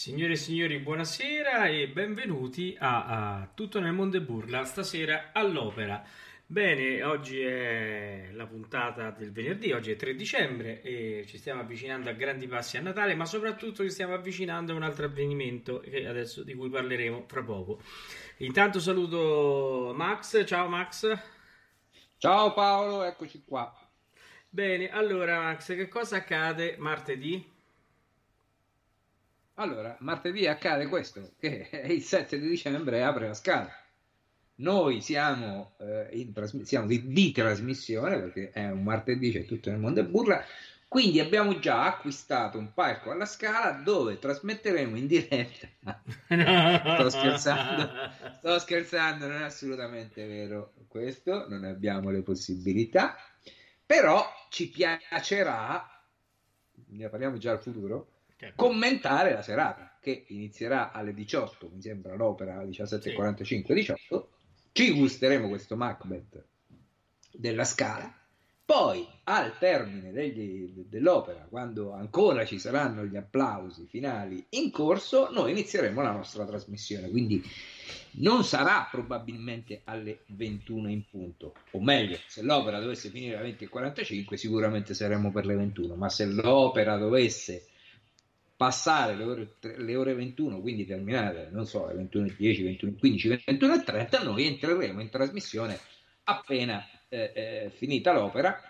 Signore e signori, buonasera e benvenuti a, a Tutto nel mondo e burla, stasera all'opera. Bene, oggi è la puntata del venerdì, oggi è 3 dicembre e ci stiamo avvicinando a grandi passi a Natale, ma soprattutto ci stiamo avvicinando a un altro avvenimento adesso, di cui parleremo fra poco. Intanto saluto Max, ciao Max. Ciao Paolo, eccoci qua. Bene, allora Max, che cosa accade martedì? Allora, martedì accade questo, che il 7 di dicembre apre la scala. Noi siamo, eh, trasm- siamo di, di, trasmissione, perché è un martedì, c'è tutto nel mondo e burla, quindi abbiamo già acquistato un palco alla scala dove trasmetteremo in diretta. sto scherzando, sto scherzando, non è assolutamente vero questo, non abbiamo le possibilità, però ci piacerà, ne parliamo già al futuro, commentare la serata che inizierà alle 18, mi sembra l'opera 17.45-18. Ci gusteremo questo Macbeth della Scala. Poi, al termine degli, dell'opera, quando ancora ci saranno gli applausi finali in corso, noi inizieremo la nostra trasmissione. Quindi non sarà probabilmente alle 21 in punto, o meglio, se l'opera dovesse finire alle 20.45, sicuramente saremo per le 21, ma se l'opera dovesse passare le ore, le ore 21, quindi terminare, non so, le 21.10, 21, 15, 21.30, noi entreremo in trasmissione appena eh, eh, finita l'opera,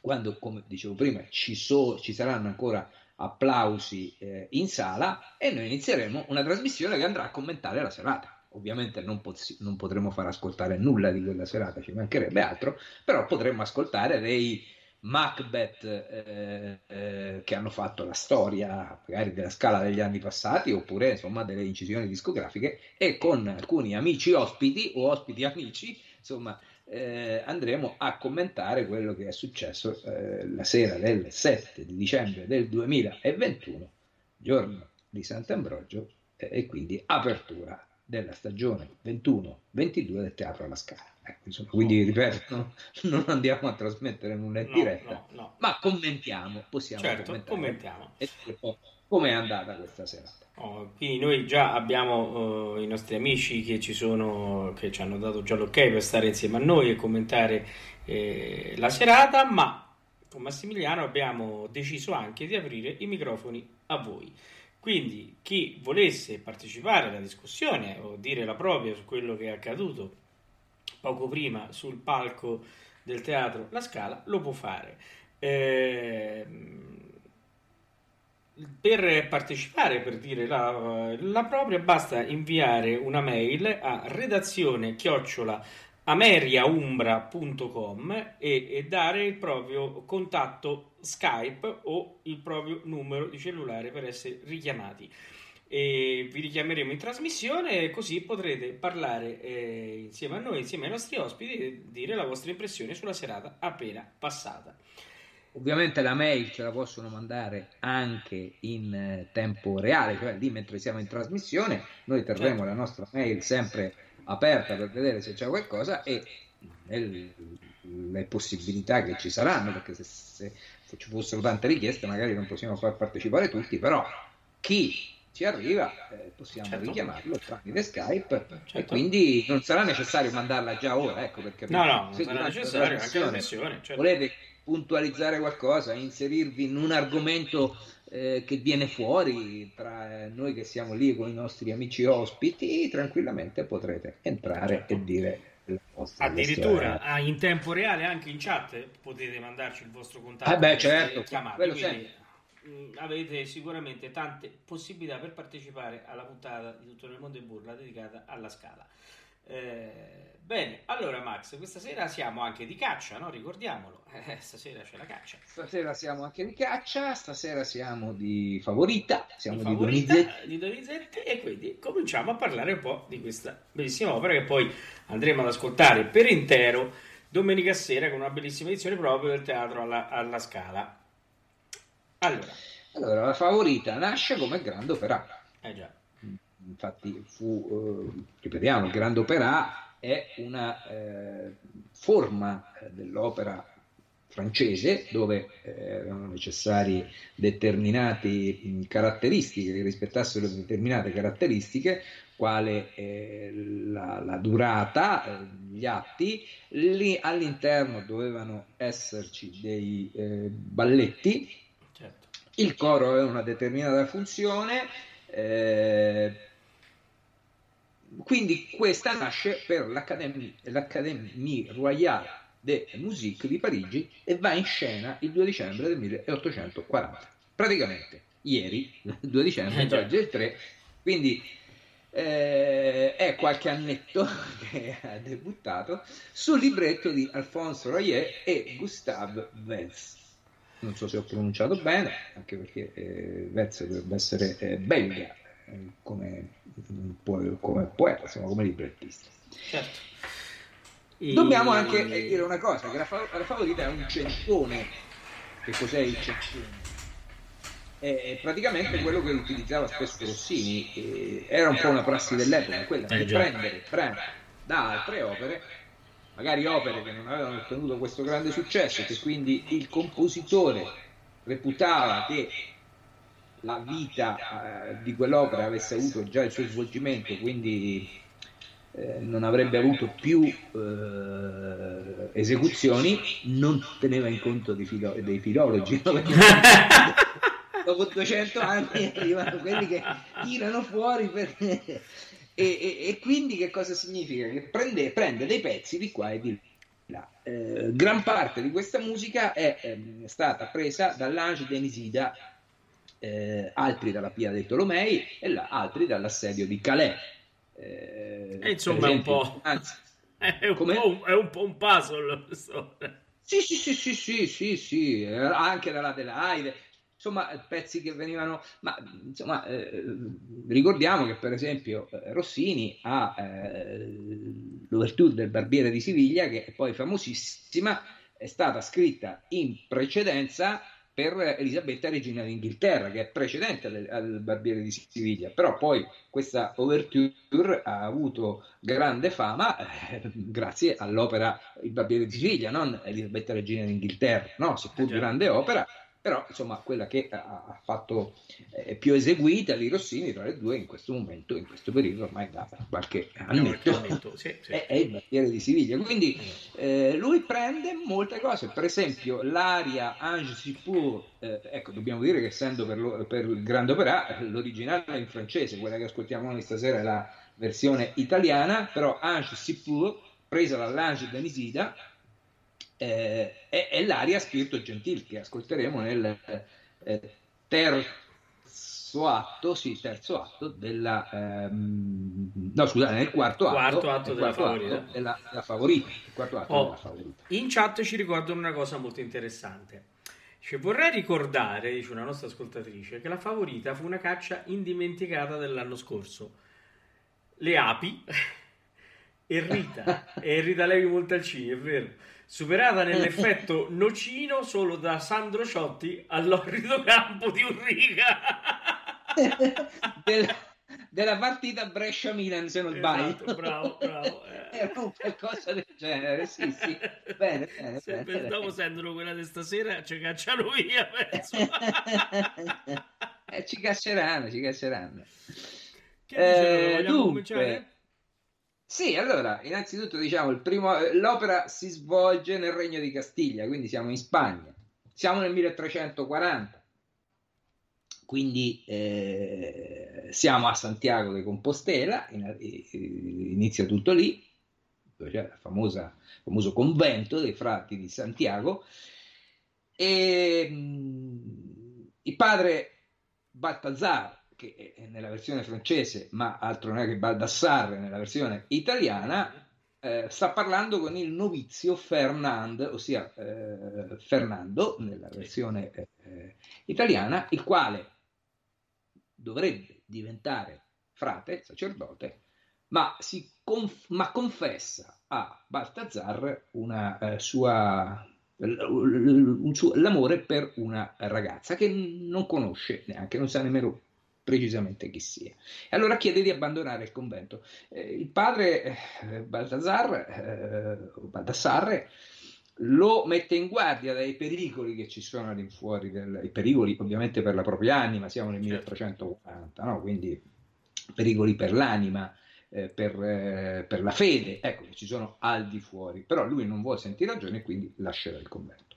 quando, come dicevo prima, ci, so, ci saranno ancora applausi eh, in sala e noi inizieremo una trasmissione che andrà a commentare la serata. Ovviamente non, poz- non potremo far ascoltare nulla di quella serata, ci mancherebbe altro, però potremo ascoltare dei Macbeth eh, eh, che hanno fatto la storia magari della scala degli anni passati oppure insomma delle incisioni discografiche e con alcuni amici ospiti o ospiti amici insomma eh, andremo a commentare quello che è successo eh, la sera del 7 di dicembre del 2021 giorno di Sant'Ambrogio e quindi apertura della stagione 21-22 del Teatro alla Scala. Ecco, insomma, quindi ripeto, non andiamo a trasmettere nulla in no, diretta, no, ma commentiamo, possiamo certo, commentiamo. come è andata questa serata. Oh, quindi noi già abbiamo uh, i nostri amici che ci sono, che ci hanno dato già l'ok per stare insieme a noi e commentare eh, la serata, ma con Massimiliano abbiamo deciso anche di aprire i microfoni a voi. Quindi chi volesse partecipare alla discussione o dire la propria su quello che è accaduto poco prima sul palco del teatro La Scala lo può fare. Eh, per partecipare, per dire la, la, propria, basta inviare una mail a redazione chiocciola ameriaumbra.com e, e dare il proprio contatto Skype o il proprio numero di cellulare per essere richiamati. E vi richiameremo in trasmissione così potrete parlare eh, insieme a noi, insieme ai nostri ospiti e dire la vostra impressione sulla serata appena passata. Ovviamente la mail ce la possono mandare anche in eh, tempo reale, cioè lì mentre siamo in trasmissione, noi terremo certo. la nostra mail sempre aperta per vedere se c'è qualcosa e le possibilità che ci saranno, perché se, se, se, ci fossero tante richieste magari non possiamo far partecipare tutti, però chi ci arriva eh, possiamo certo. richiamarlo tramite Skype certo. e quindi non sarà necessario mandarla già ora, ecco perché no, no, non sarà necessario anche la missione, certo. volete puntualizzare qualcosa, inserirvi in un argomento eh, che viene fuori tra noi che siamo lì con i nostri amici ospiti, tranquillamente potrete entrare certo. e dire Addirittura ah, in tempo reale, anche in chat, potete mandarci il vostro contatto. Eh beh, certo, chiamati, quindi, mh, avete sicuramente tante possibilità per partecipare alla puntata di Tutto nel mondo e burla dedicata alla scala. Eh, bene, allora Max, questa sera siamo anche di caccia, no? ricordiamolo. Eh, stasera c'è la caccia. Stasera siamo anche di caccia, stasera siamo di favorita, siamo di, favorita, di Donizetti. di Donizetti e quindi cominciamo a parlare un po' di questa bellissima opera che poi andremo ad ascoltare per intero domenica sera con una bellissima edizione proprio del teatro alla, alla Scala. Allora. allora, la favorita nasce come grande opera. Eh già infatti fu, eh, ripetiamo, il Grande Opera è una eh, forma dell'opera francese, dove eh, erano necessarie determinate caratteristiche, che rispettassero determinate caratteristiche, quale eh, la, la, durata, eh, gli atti, lì all'interno dovevano esserci dei eh, balletti. Il coro aveva una determinata funzione, eh, quindi questa nasce per l'Académie, l'Académie Royale de Musique di Parigi e va in scena il 2 dicembre del 1840. Praticamente ieri, il 2 dicembre, eh, oggi è il 3, quindi eh, è qualche annetto che ha debuttato sul libretto di Alphonse Royer e Gustave Vez. Non so se ho pronunciato bene, anche perché eh, Vez dovrebbe essere eh, belga eh, come, come poeta, insomma, come librettista. Certo. Dobbiamo anche dire una cosa, che la, fa- la favorita è un centone. Che cos'è il centone? È praticamente quello che utilizzava spesso Rossini. Era un po' una prassi dell'epoca, quella di prendere brani da altre opere, magari opere che non avevano ottenuto questo grande successo, che quindi il compositore reputava che la vita eh, di quell'opera avesse avuto già il suo svolgimento, quindi eh, non avrebbe avuto più eh, esecuzioni, non teneva in conto filo- dei filologi. No? dopo 200 anni arrivano quelli che tirano fuori per... e, e, e, quindi che cosa significa? Che prende, prende dei pezzi di qua e di là. Eh, gran parte di questa musica è, è ehm, stata presa dall'Ange Denisida eh, altri dalla Pia dei Tolomei e la, altri dall'assedio di Calais. Eh, e insomma esempio, è un po'... Anzi, è, un po', è un po' un puzzle. Sì, sì, sì, sì, sì, sì, sì, anche dalla Delaide, insomma, pezzi che venivano... Ma insomma, eh, ricordiamo che per esempio eh, Rossini ha eh, l'ouverture del Barbiere di Siviglia, che è poi famosissima, è stata scritta in precedenza per Elisabetta Regina d'Inghilterra, che è precedente al, al Barbiere di Siviglia, però poi questa overture ha avuto grande fama eh, grazie all'opera Il Barbiere di Siviglia, non Elisabetta Regina d'Inghilterra, no? seppur eh, grande opera, però insomma quella che ha fatto eh, più eseguita di Rossini tra le due in questo momento, in questo periodo ormai da qualche anno sì, sì. È, è, il Barbiere di Siviglia quindi eh, lui prende molte cose per esempio l'aria Ange si pour eh, ecco dobbiamo dire che essendo per, lo, per il grande opera l'originale è in francese quella che ascoltiamo noi stasera è la versione italiana però Ange si pour presa dall'Ange Denisida eh, è, è, l'aria spirito gentil che ascolteremo nel eh, terzo atto, sì, terzo atto della ehm, no scusate, nel quarto atto, quarto atto, della, quarto favorita. atto della, della favorita. Il quarto atto oh, della favorita. In chat ci ricordano una cosa molto interessante. Cioè, vorrei ricordare, dice una nostra ascoltatrice, che la favorita fu una caccia indimenticata dell'anno scorso. Le api e Rita. e Rita Levi Montalcini, è vero superata nell'effetto nocino solo da Sandro Ciotti all'orrido campo di Urrica Del, della partita Brescia-Milan se non esatto, sbaglio bravo bravo eh. era un qualcosa del genere sì sì. Bene bene, se bene, dopo sentono quella di stasera ci cacciano via penso. Eh, ci cacceranno ci cacceranno. Che eh, dunque, cominciare? Sì, allora, innanzitutto diciamo, primo, l'opera si svolge nel Regno di Castiglia, quindi siamo in Spagna. Siamo nel 1340, quindi eh, siamo a Santiago de Compostela, in, inizia tutto lì, dove c'è il famoso convento dei frati di Santiago, e mh, mm, il padre Baltazar che è nella versione francese, ma altro non è che Baldassarre nella versione italiana, eh, sta parlando con il novizio Fernand, ossia eh, Fernando nella versione eh, italiana, il quale dovrebbe diventare frate, sacerdote, ma, conf- ma confessa a Baltazar una eh, sua suo, l'amore per una ragazza che non conosce neanche, non sa nemmeno precisamente chi sia. E allora chiede di abbandonare il convento. Eh, il padre eh, Baltasar, eh, Baldassarre lo mette in guardia dai pericoli che ci sono all'infuori, del, i pericoli ovviamente per la propria anima, siamo nel 1340, no? quindi pericoli per l'anima, eh, per, eh, per, la fede, ecco che ci sono al di fuori, però lui non vuole sentire ragione e quindi lascerà il convento.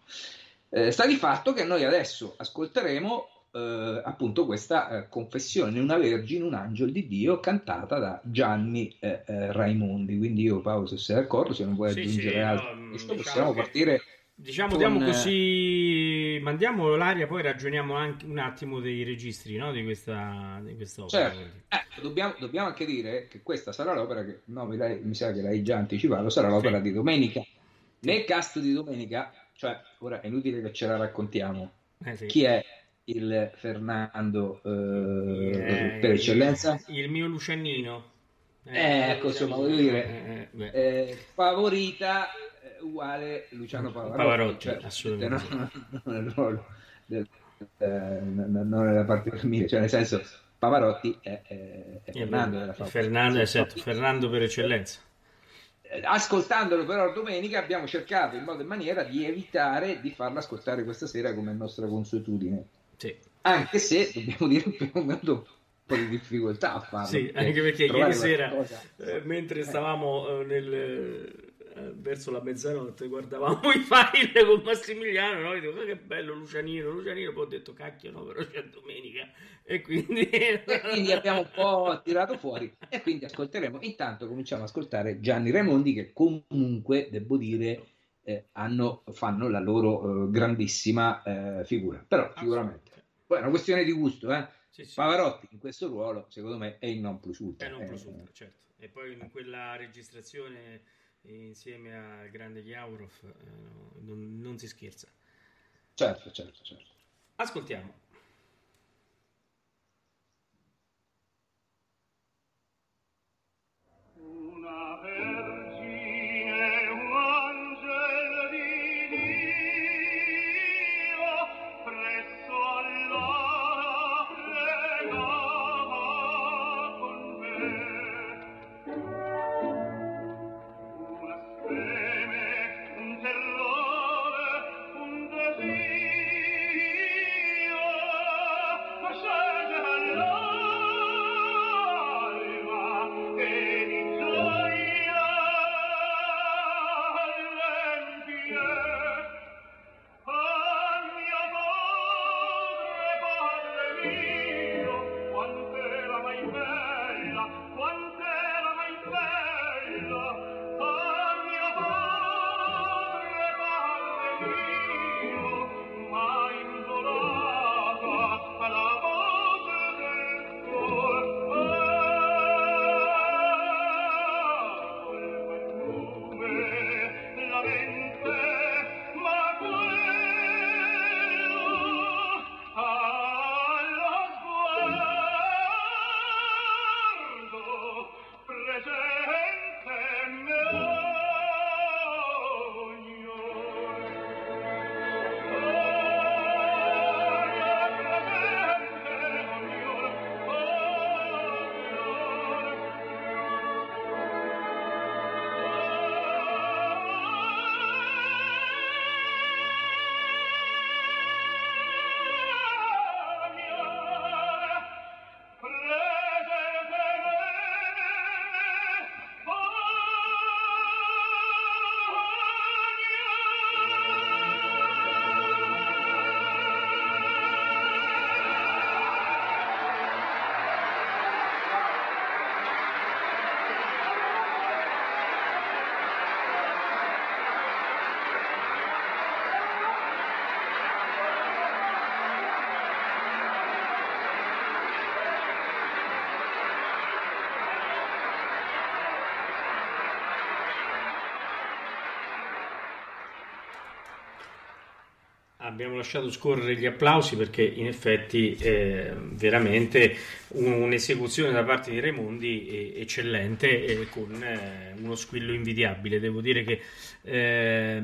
Eh, sta di fatto che noi adesso ascolteremo eh, appunto questa eh, confessione, una vergine, un angelo di Dio, cantata da Gianni eh, eh Raimondi. Quindi io, Paolo, se sei d'accordo, se non vuoi sì, aggiungere sì, altro, no, diciamo possiamo partire. Diciamo, con... diamo così, mandiamo l'aria, poi ragioniamo anche un attimo dei registri no, di, questa, di questa opera. Certo. Eh, dobbiamo, dobbiamo, anche dire che questa sarà l'opera che, no, mi, dai, mi sa che l'hai già anticipato, sarà l'opera sì. di domenica. Nel cast di domenica, cioè, ora è inutile che ce la raccontiamo. Eh. Chi è il Fernando eh, eh, per eccellenza? Il mio Lucianino. Eh, eh ecco, insomma, voglio dire, eh, eh, favorita uguale Luciano Pavarotti. Pavarotti, cioè, assolutamente. Non, non, non, del, non nella parte femminile, cioè nel senso Pavarotti è, è, è Fernando della Fernando, esatto, Fernando per eccellenza ascoltandolo però domenica abbiamo cercato in modo e maniera di evitare di farlo ascoltare questa sera come nostra consuetudine sì. Anche se dobbiamo dire che abbiamo avuto un po' di difficoltà a farlo. Sì, anche perché ieri sera, eh, mentre eh. stavamo eh, nel, eh, verso la mezzanotte, guardavamo i file con Massimiliano, no? dico, che bello Lucianino, Lucianino, poi ho detto, cacchio no, però c'è domenica. E quindi... e quindi abbiamo un po' tirato fuori e quindi ascolteremo. Intanto cominciamo ad ascoltare Gianni Raimondi che comunque, devo dire eh, hanno, fanno la loro eh, grandissima eh, figura. Però sicuramente. Poi è una questione di gusto, eh? Sì, sì. Pavarotti in questo ruolo, secondo me, è il non plus ultra. È non plus ultra, eh. certo. E poi in quella registrazione insieme al grande Jaurov eh, non, non si scherza. Certo, certo, certo. Ascoltiamo. Una abbiamo lasciato scorrere gli applausi perché in effetti eh, veramente un'esecuzione da parte di Raimondi eccellente e con eh, uno squillo invidiabile. Devo dire che eh,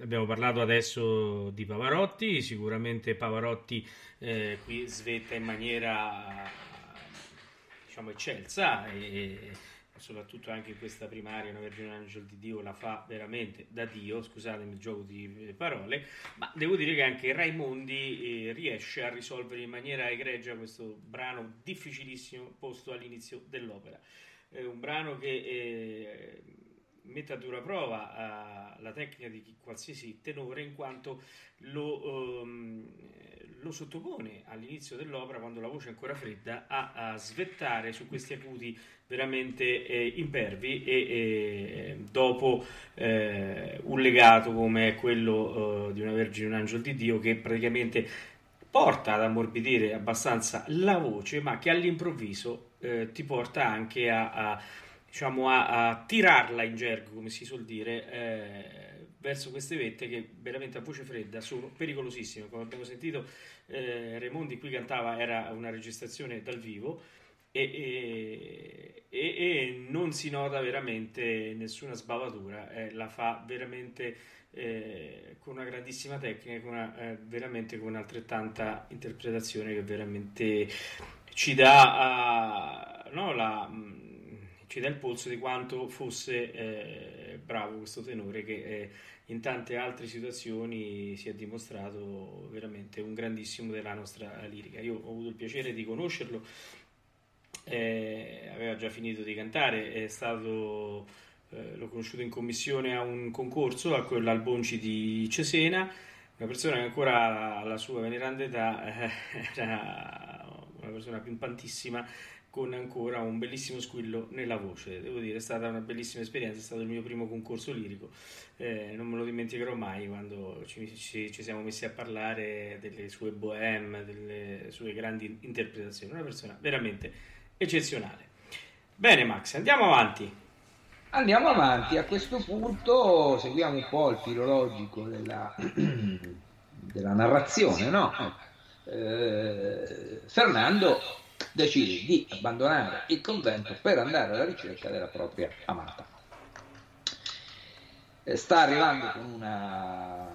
abbiamo parlato adesso di Pavarotti, sicuramente Pavarotti eh, qui svetta in maniera diciamo eccelsa e, soprattutto anche in questa primaria, una Vergine Angel di Dio la fa veramente da Dio, scusatemi il gioco di parole, ma devo dire che anche Raimondi eh, riesce a risolvere in maniera egregia questo brano difficilissimo posto all'inizio dell'opera. È un brano che eh, mette a dura prova uh, la tecnica di qualsiasi tenore in quanto lo, um, lo, sottopone all'inizio dell'opera quando la voce è ancora fredda a, a svettare su questi acuti veramente eh, impervi e, e dopo eh, un legato come quello uh, di una Vergine, un angelo di Dio che praticamente porta ad ammorbidire abbastanza la voce ma che all'improvviso eh, ti porta anche a, a diciamo, a, a, tirarla in gergo, come si suol dire, eh, verso queste vette che veramente a voce fredda sono pericolosissime. Come abbiamo sentito, eh, Raimondi qui cantava, era una registrazione dal vivo e, e, e non si nota veramente nessuna sbavatura, eh, la fa veramente eh, con una grandissima tecnica, con una, eh, veramente con altrettanta interpretazione che veramente ci dà uh, no, la ci dà il polso di quanto fosse eh, bravo questo tenore che eh, in tante altre situazioni si è dimostrato veramente un grandissimo della nostra lirica. Io ho avuto il piacere di conoscerlo, eh, aveva già finito di cantare, è stato, eh, l'ho conosciuto in commissione a un concorso, a quello di Cesena, una persona che ancora alla sua veneranda età eh, era una persona pimpantissima con ancora un bellissimo squillo nella voce. Devo dire, è stata una bellissima esperienza, è stato il mio primo concorso lirico. Eh, non me lo dimenticherò mai quando ci, ci, ci, siamo messi a parlare delle sue bohème, delle sue grandi interpretazioni. Una persona veramente eccezionale. Bene, Max, andiamo avanti. Andiamo avanti. A questo punto seguiamo un po' il filologico della, della narrazione, no? Eh, Fernando decide di abbandonare il convento per andare alla ricerca della propria amata. Eh, sta arrivando con una,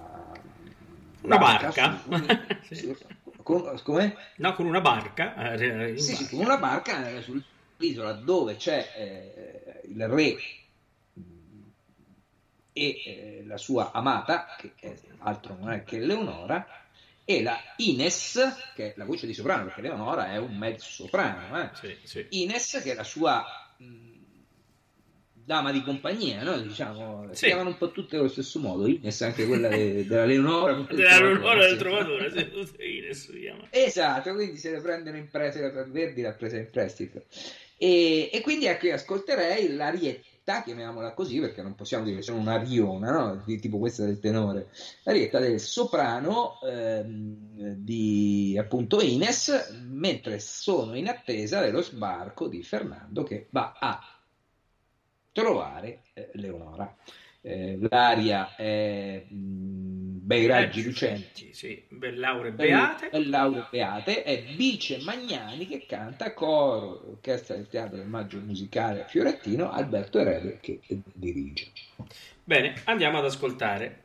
una barca. barca su, con, come? No, con una barca. Eh, sì, sì, con una barca eh, sull'isola dove c'è eh, il re e eh, la sua amata, che altro non è che Leonora, e la Ines, che è la voce di soprano, perché Leonora è un mezzo soprano, eh? sì, sì. Ines che è la sua mh, dama di compagnia, no? diciamo, sì. si chiamano un po' tutte allo stesso modo, Ines anche quella de, della Leonora. della Leonora del Trovatore, Ines si chiama. Esatto, quindi se le prendono in prestito, Verdi l'ha presa in prestito. E, e quindi ecco, io ascolterei l'arietta rietta, chiamiamola così perché non possiamo dire che sono una riona, no? tipo questa del tenore, la rietta del soprano ehm, di appunto Ines, mentre sono in attesa dello sbarco di Fernando che va a trovare eh, Leonora. Eh, l'aria è mh, bei raggi lucenti, sì, bellaure beate. Bellaure beate è Bice Magnani che canta coro, orchestra del teatro del Maggio Musicale Fiorentino, Alberto Erede che dirige. Bene, andiamo ad ascoltare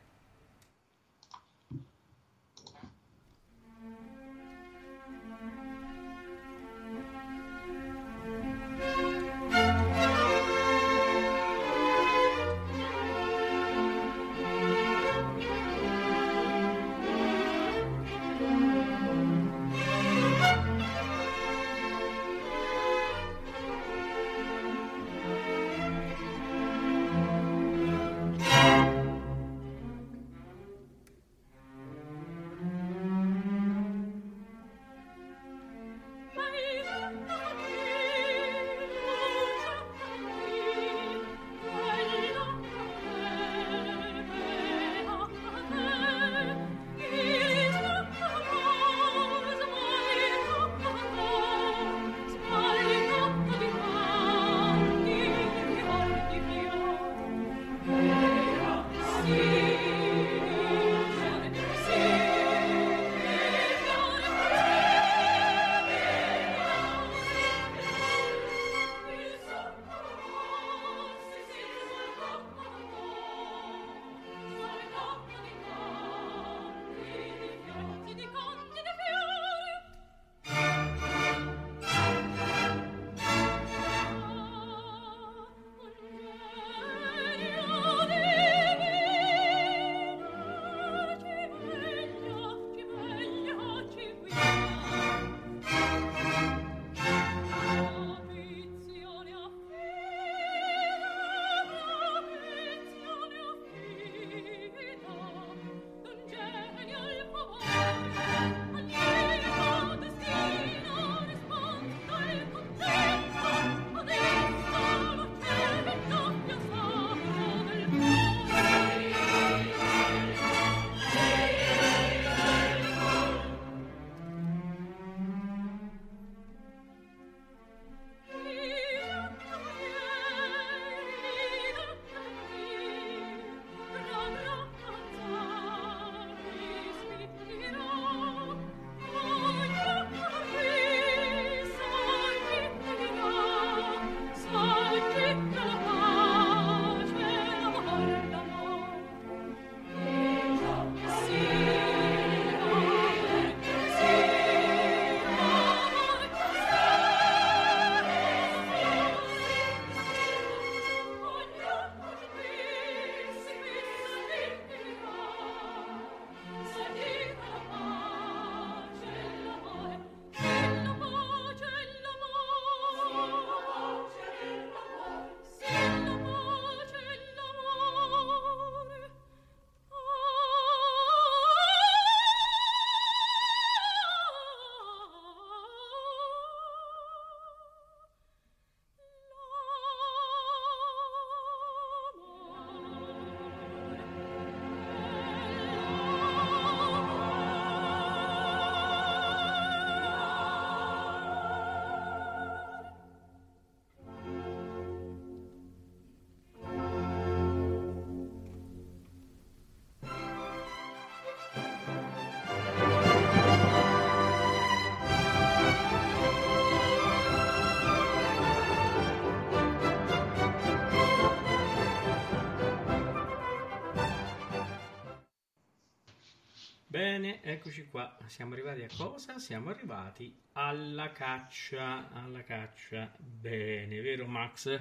Bene, eccoci qua. Siamo arrivati a cosa? Siamo arrivati alla caccia. Alla caccia. Bene, vero Max?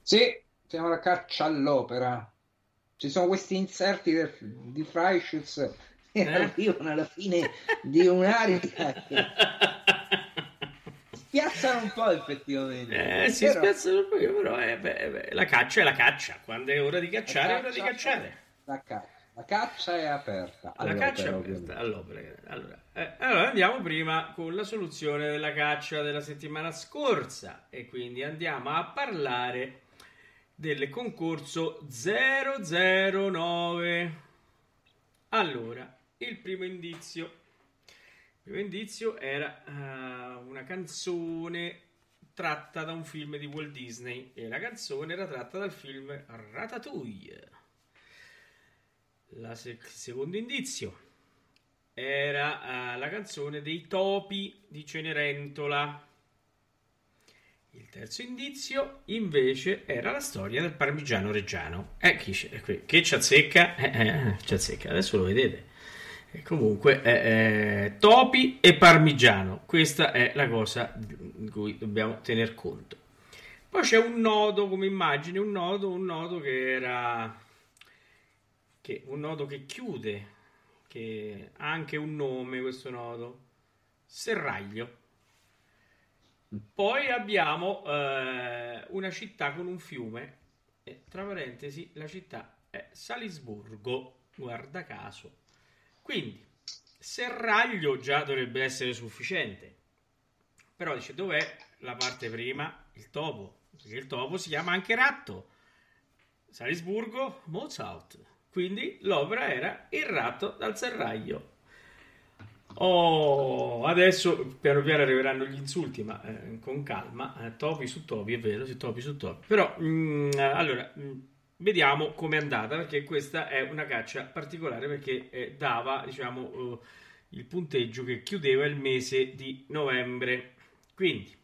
Sì, siamo alla caccia all'opera. Ci sono questi inserti del, di Freischutz che Eh? arrivano alla fine di un'aria che spiazzano un po' effettivamente. Eh, si Però spiazzano un po', però eh, beh, beh, la caccia è la caccia. Quando è ora di cacciare, è ora di caccia- cacciare. La, ca- la caccia è aperta. La all'opera, caccia è aperta all'opera. Allora, eh, allora andiamo prima con la soluzione della caccia della settimana scorsa e quindi andiamo a parlare del concorso 009. Allora, il primo indizio. Il primo indizio era eh, una canzone tratta da un film di Walt Disney e la canzone era tratta dal film Ratatouille. La sec- secondo indizio era eh, la canzone dei topi di Cenerentola. Il terzo indizio invece era la storia del parmigiano reggiano. Eh, chi eh, che ci azzecca? Eh, eh, ci azzecca, adesso lo vedete. E comunque, eh, eh, topi e parmigiano, questa è la cosa di cui dobbiamo tener conto. Poi c'è un nodo come immagine, un nodo, un nodo che era che un nodo che chiude, che ha anche un nome questo nodo, serraglio. Poi abbiamo eh, una città con un fiume, e tra parentesi la città è Salisburgo, guarda caso. Quindi, serraglio già dovrebbe essere sufficiente. Però dice dov'è la parte prima? Il topo. Perché il topo si chiama anche ratto. Salisburgo, Mozart. Quindi l'opera era Il ratto dal serraglio. Oh, adesso piano piano arriveranno gli insulti, ma eh, con calma. Eh, topi su topi, è vero, sì, topi su topi. Però, mm, allora, mm, vediamo com'è andata, perché questa è una caccia particolare, perché eh, dava, diciamo, eh, il punteggio che chiudeva il mese di novembre. Quindi,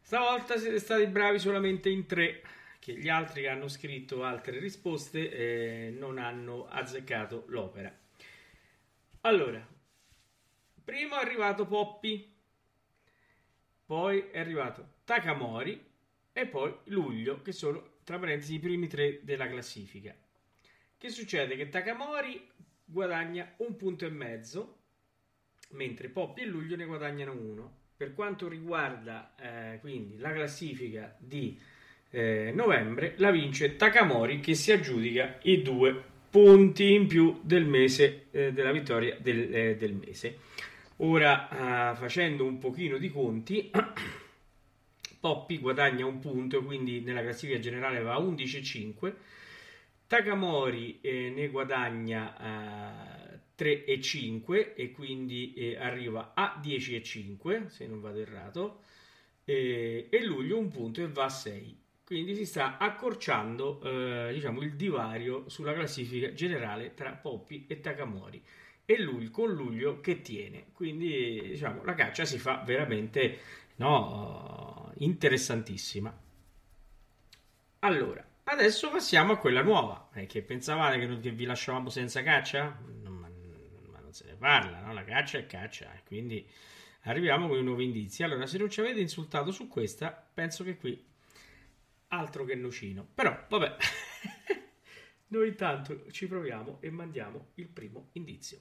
stavolta siete stati bravi solamente in tre, che gli altri che hanno scritto altre risposte eh, non hanno azzeccato l'opera. Allora, primo è arrivato Poppy, poi è arrivato Takamori e poi Luglio, che sono tra parentesi i primi tre della classifica. Che succede? Che Takamori guadagna un punto e mezzo, mentre Poppy e Luglio ne guadagnano uno. Per quanto riguarda eh, quindi la classifica di eh, novembre, la vince Takamori che si aggiudica i due punti in più del mese eh, della vittoria del, eh, del mese. Ora, eh, facendo un pochino di conti, Poppy guadagna un punto, quindi nella classifica generale va a 11,5. Takamori eh, ne guadagna eh, 3,5 e quindi eh, arriva a 10,5 se non vado errato. E, e Luglio un punto e va a 6. Quindi si sta accorciando eh, diciamo, il divario sulla classifica generale tra Poppy e Takamori e lui con luglio che tiene. Quindi diciamo la caccia si fa veramente no, interessantissima. Allora, adesso passiamo a quella nuova. Eh, che pensavate che, non- che vi lasciavamo senza caccia? Non- ma, ma non se ne parla, no? La caccia è caccia. e Quindi arriviamo con i nuovi indizi. Allora, se non ci avete insultato su questa, penso che qui altro che nocino. Però, vabbè. Noi intanto ci proviamo e mandiamo il primo indizio.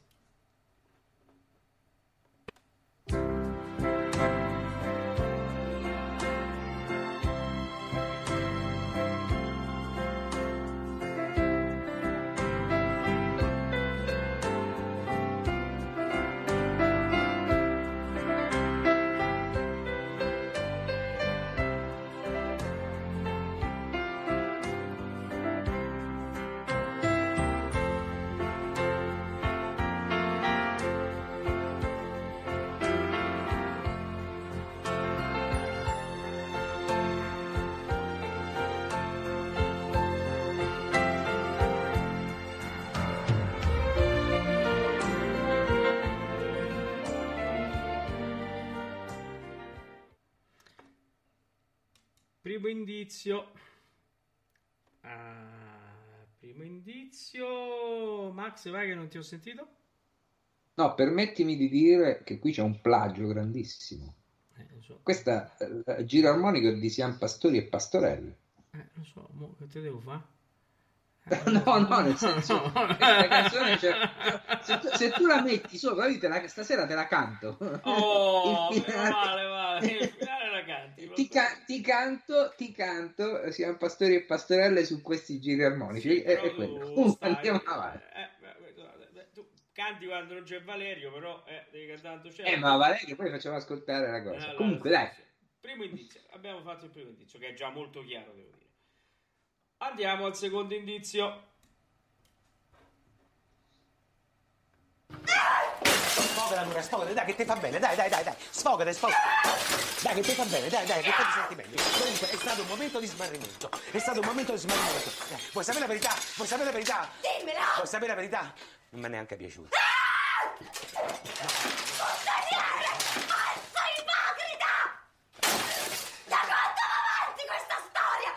Primo indizio. Ah, primo indizio. Max, vai che non ti ho sentito. No, permettimi di dire che qui c'è un plagio grandissimo. Eh, so. Questa eh, giro armonico di Sian Pastori e Pastorelli. Eh, lo so, mo che te devo fare? No, no, nel senso, questa canzone, cioè, se, tu, se, tu, la metti sopra, te la, stasera te la canto. Oh, finale, vale, il finale la canti. Ti, ca- ti, canto, ti canto, siamo pastori e pastorelle su questi giri armonici. Sì, è, è quello. andiamo avanti. Eh, tu canti quando non c'è Valerio, però eh, devi cantare tanto c'è. Eh, ma Valerio poi facciamo ascoltare la cosa. Allora, Comunque, dai. Primo indizio, abbiamo fatto il primo indizio, che è già molto chiaro, devo dire. Andiamo al secondo indizio. Sfogati, Nura, sfogati, dai che ti fa bene, dai, dai, dai, dai, sfogati, sfogati. Dai che ti fa bene, dai, dai, che poi ti senti meglio. Comunque è stato un momento di smarrimento. È stato un momento di smarrimento. Dai, vuoi sapere la verità? Vuoi sapere la verità? Dimmela! Vuoi sapere la verità? Non mi è neanche piaciuto. Puttaniere! Pazzo ipocrita! Da quanto va avanti questa storia?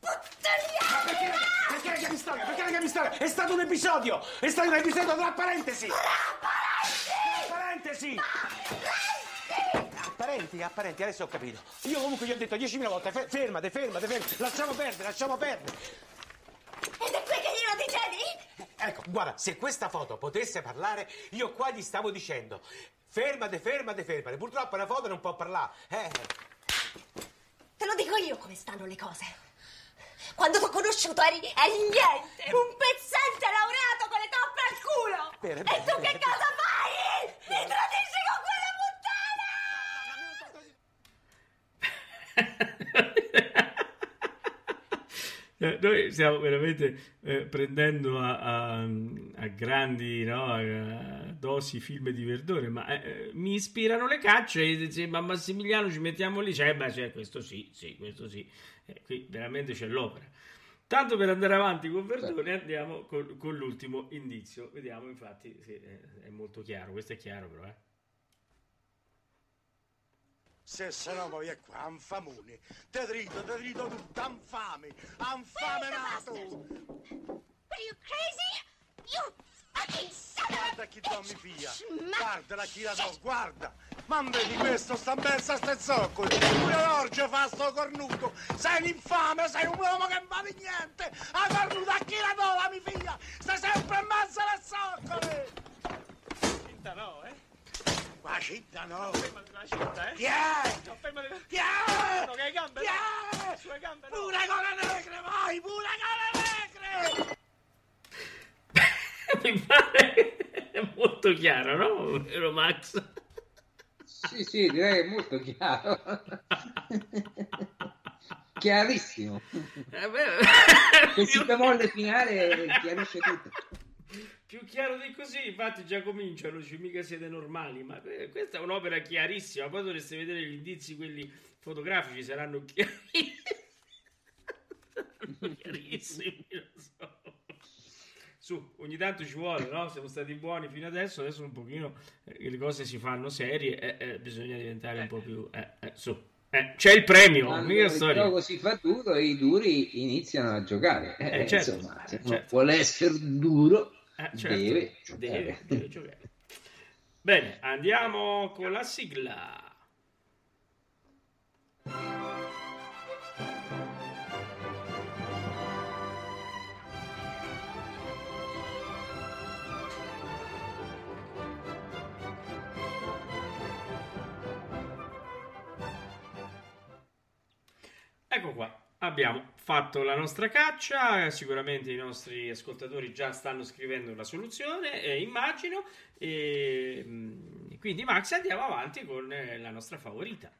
Puttaniere! Perché, perché la chiami storia? Perché la chiami storia? È stato un episodio! È stato un episodio tra parentesi! Tra parentesi! Apparenti, apparenti, adesso ho capito. Io comunque gli ho detto 10.000 volte, fe- fermate, fermate, fermate, lasciamo perdere, lasciamo perdere. Ed è qui che glielo dicevi? Ecco, guarda, se questa foto potesse parlare, io qua gli stavo dicendo, fermate, fermate, fermate. Purtroppo la foto non può parlare. Eh. Te lo dico io come stanno le cose. Quando ti ho conosciuto eri, eri niente, un pezzente laureato con le toppe al culo. Bene, e bene, tu bene, che cosa fai? Mi tradisci con quella Eh, Noi stiamo veramente eh, prendendo a, a, a grandi no, a, dosi film di verdure, ma eh, mi ispirano le cacce. E dice, ma Massimiliano ci mettiamo lì, cioè, beh, cioè, questo sì, sì, questo sì. Eh, qui veramente c'è l'opera. Tanto per andare avanti con Verdone, andiamo con, con l'ultimo indizio. Vediamo, infatti, sì, è, è molto chiaro. Questo è chiaro, però. Eh. Se se no poi è qua, anfamone. Te drito, te drito tutto, anfame, anfame nato. Are you crazy? You fucking son of a Guarda chi do mi fia, Ma- guarda la chi la do, guarda. Ma vedi questo, sta mezza ste zoccoli. Pure l'orge fa sto cornuto. Sei un infame, sei un uomo che non vale niente. A cornuto a chi la do la mi figlia. Stai sempre in mezzo alle zoccole. Cinta no, eh? Qua città no. La cinta, eh? Chi è? No, fermati. Chi è? No, che hai gambe, Chi no. è? Sulle gambe, no. Pure con le negre, vai, pure con le negre. Mi pare è molto chiaro, no? Vero Max? Sì, sì, direi che è molto chiaro. Chiarissimo. Eh, beh, Questo bemolle finale chiarisce tutto. Più chiaro di così, infatti già cominciano, dice mica siete normali, ma que- questa è un'opera chiarissima, poi dovreste vedere gli indizi, quelli fotografici, saranno chiari- chiarissimi, non so. Su, ogni tanto ci vuole, no? Siamo stati buoni fino adesso, adesso un pochino eh, le cose si fanno serie e eh, bisogna diventare un po' più... eh, eh, su. Eh, c'è il premio, mica il gioco si fa duro e i duri iniziano a giocare. Eh, Eh, certo, insomma, se eh, certo. vuole essere duro, Eh, certo, deve giocare. deve, deve giocare. Bene, andiamo con la sigla. Ecco qua, abbiamo fatto la nostra caccia, sicuramente i nostri ascoltatori già stanno scrivendo la soluzione, eh, immagino, e mm, quindi Max andiamo avanti con eh, la nostra favorita.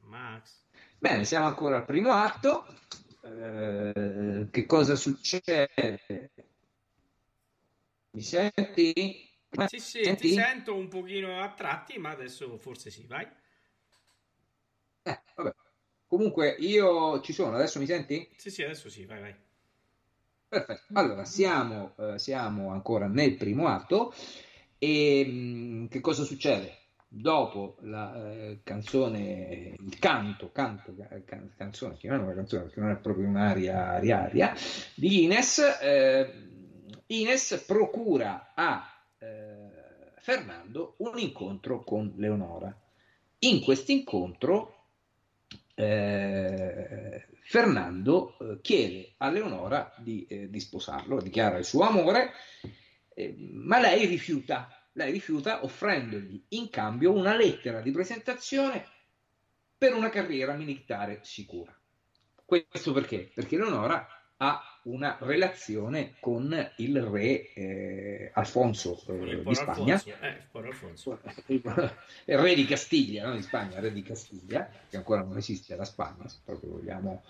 Max. Bene, siamo ancora al primo atto. Eh, che cosa succede? Mi senti? Sì, sì, Senti? ti sento un pochino a tratti, ma adesso forse sì, vai. Eh, vabbè. Comunque io ci sono, adesso mi senti? Sì, sì, adesso sì, vai, vai. Perfetto. Allora, siamo, eh, siamo ancora nel primo atto e mh, che cosa succede? Dopo la eh, canzone, il canto, canto, ca- can- canzone, chiamiamola canzone perché non è proprio un'aria ariaria, di Ines, eh, Ines procura a eh, Fernando un incontro con Leonora. In questo incontro eh, Fernando eh, chiede a Leonora di, eh, di, sposarlo, dichiara il suo amore, eh, ma lei rifiuta, lei rifiuta offrendogli in cambio una lettera di presentazione per una carriera militare sicura. Questo perché? Perché Leonora ha una relazione con il re eh, Alfonso eh, di Spagna, Alfonso, eh, il re di Castiglia, non di Spagna, re di Castiglia, che ancora non esiste la Spagna, se proprio vogliamo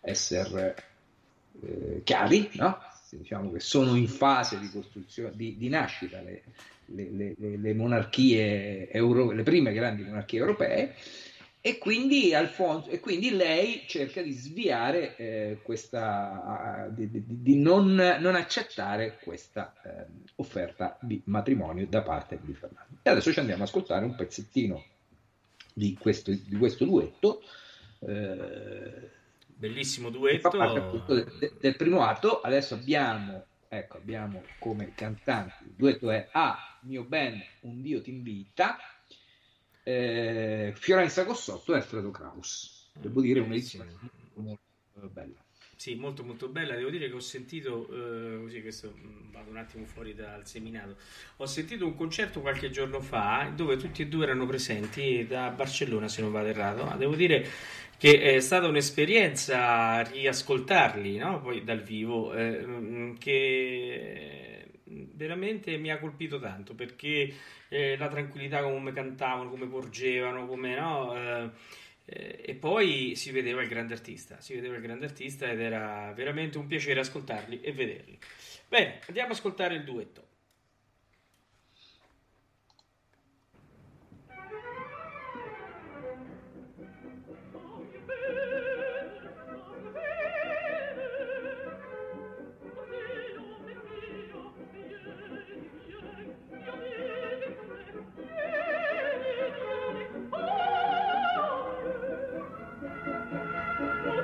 essere eh, chiari, no? diciamo che sono in fase di costruzione, di, di nascita le, le, le, le monarchie, euro, le prime grandi monarchie europee e quindi, Alfonso, e quindi lei cerca di sviare eh, questa, di, di, di non, non, accettare questa eh, offerta di matrimonio da parte di Fernando. E adesso ci andiamo ad ascoltare un pezzettino di questo, di questo duetto. Eh, Bellissimo duetto. Del, del, primo atto, adesso abbiamo, ecco, abbiamo come cantanti, il duetto è Ah, mio ben, un Dio ti invita eh, Fiorenza Cossotto e Alfredo Kraus. Devo dire un'edizione molto bella. Sì, molto molto bella. Devo dire che ho sentito, eh, così questo mm, vado un attimo fuori dal seminato, ho sentito un concerto qualche giorno fa dove tutti e due erano presenti da Barcellona, se non vado errato. Devo dire che è stata un'esperienza riascoltarli no? poi dal vivo, eh, mm, che veramente mi ha colpito tanto perché eh, la tranquillità come cantavano, come porgevano, come no. Eh, eh, e poi si vedeva il grande artista, si vedeva il grande artista ed era veramente un piacere ascoltarli e vederli. Bene, andiamo ad ascoltare il duetto.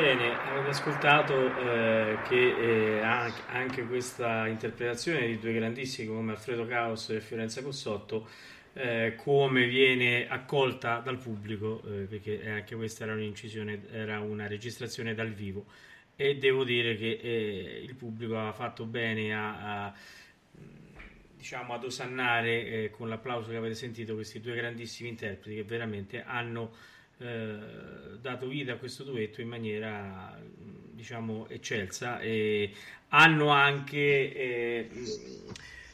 Bene, avete ascoltato eh, che eh, anche questa interpretazione di due grandissimi come Alfredo Caos e Fiorenza Cossotto eh, come viene accolta dal pubblico, eh, perché anche questa era un'incisione, era una registrazione dal vivo. E devo dire che eh, il pubblico ha fatto bene a, a diciamo ad osannare eh, con l'applauso che avete sentito questi due grandissimi interpreti che veramente hanno eh, dato vita a questo duetto in maniera diciamo, eccelsa e hanno anche eh,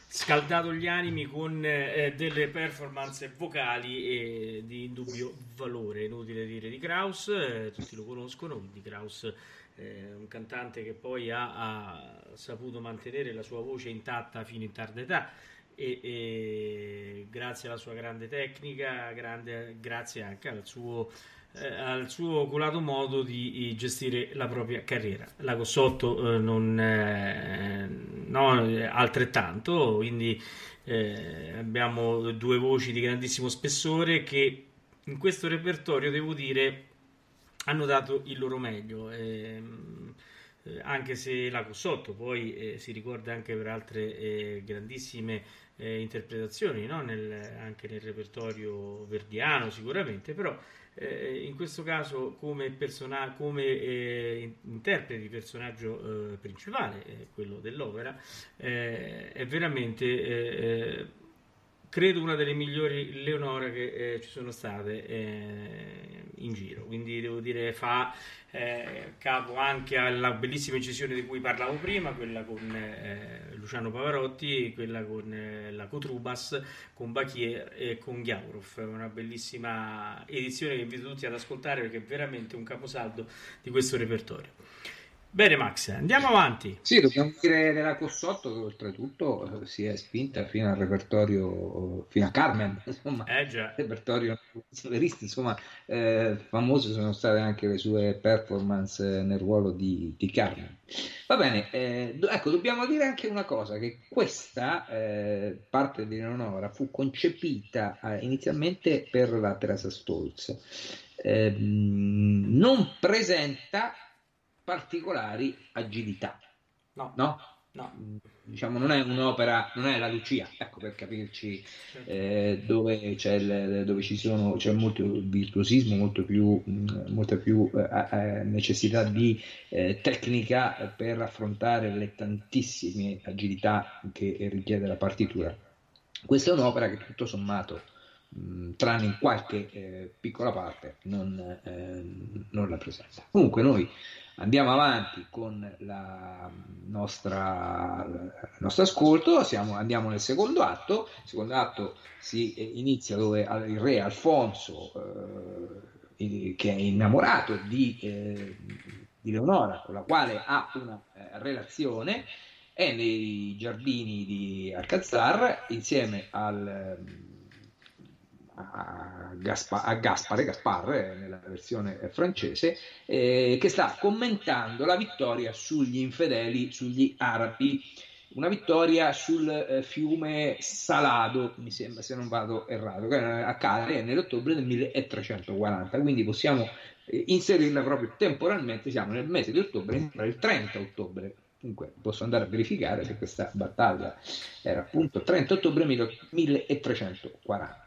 scaldato gli animi con eh, delle performance vocali eh, di indubbio valore, inutile dire di Kraus, eh, tutti lo conoscono, di Kraus un cantante che poi ha, ha, saputo mantenere la sua voce intatta fino in tarda età e, e grazie alla sua grande tecnica, grande, grazie anche al suo eh, al suo oculato modo di gestire la propria carriera. La Cossotto eh, non eh, no, altrettanto, quindi eh, abbiamo due voci di grandissimo spessore che in questo repertorio devo dire hanno dato il loro meglio. Ehm, eh, anche se la Cossotto poi eh, si ricorda anche per altre grandissime interpretazioni, no? nel, anche nel repertorio verdiano sicuramente, però eh, in questo caso come, persona- come eh, interprete di personaggio eh, principale, eh, quello dell'opera, eh, è veramente eh, credo una delle migliori Leonora che ci sono state in giro. Quindi devo dire fa eh, capo anche alla bellissima incisione di cui parlavo prima, quella con eh, Luciano Pavarotti, quella con eh, la Cotrubas, con Bachier e con Ghiaurov. Una bellissima edizione che invito tutti ad ascoltare perché è veramente un caposaldo di questo repertorio. Bene Max, andiamo avanti. Sì, dobbiamo dire della Cossotto che oltretutto eh, si è spinta fino al repertorio, fino a Carmen, insomma, eh già. repertorio insomma, eh, famose sono state anche le sue performance nel ruolo di, di Carmen. Va bene, eh, ecco, dobbiamo dire anche una cosa, che questa eh, parte di Leonora fu concepita eh, inizialmente per la Teresa Stolz. Ehm, non presenta particolari agilità. No. no? No. Diciamo, non è un'opera, non è la Lucia, ecco per capirci, certo. eh, dove, c'è il, dove ci sono, c'è molto virtuosismo, molto più, molta più eh, necessità di eh, tecnica per affrontare le tantissime agilità che richiede la partitura. Questa è un'opera che tutto sommato, mh, tranne in qualche eh, piccola parte, non, eh, non la presenta. Comunque noi Andiamo avanti con la nostra, il nostro ascolto, siamo, andiamo nel secondo atto. Il secondo atto si inizia dove il re Alfonso, eh, che è innamorato di, eh, di, Leonora, con la quale ha una eh, relazione, è nei giardini di Alcazar insieme al a, Gaspa, Gaspare, Gaspar nella versione francese, eh, che sta commentando la vittoria sugli infedeli, sugli arabi, una vittoria sul eh, fiume Salado, mi sembra se non vado errato, che accade nell'ottobre del 1340, quindi possiamo eh, inserirla proprio temporalmente, siamo nel mese di ottobre, il 30 ottobre. Comunque posso andare a verificare se questa battaglia era appunto 30 ottobre 1340.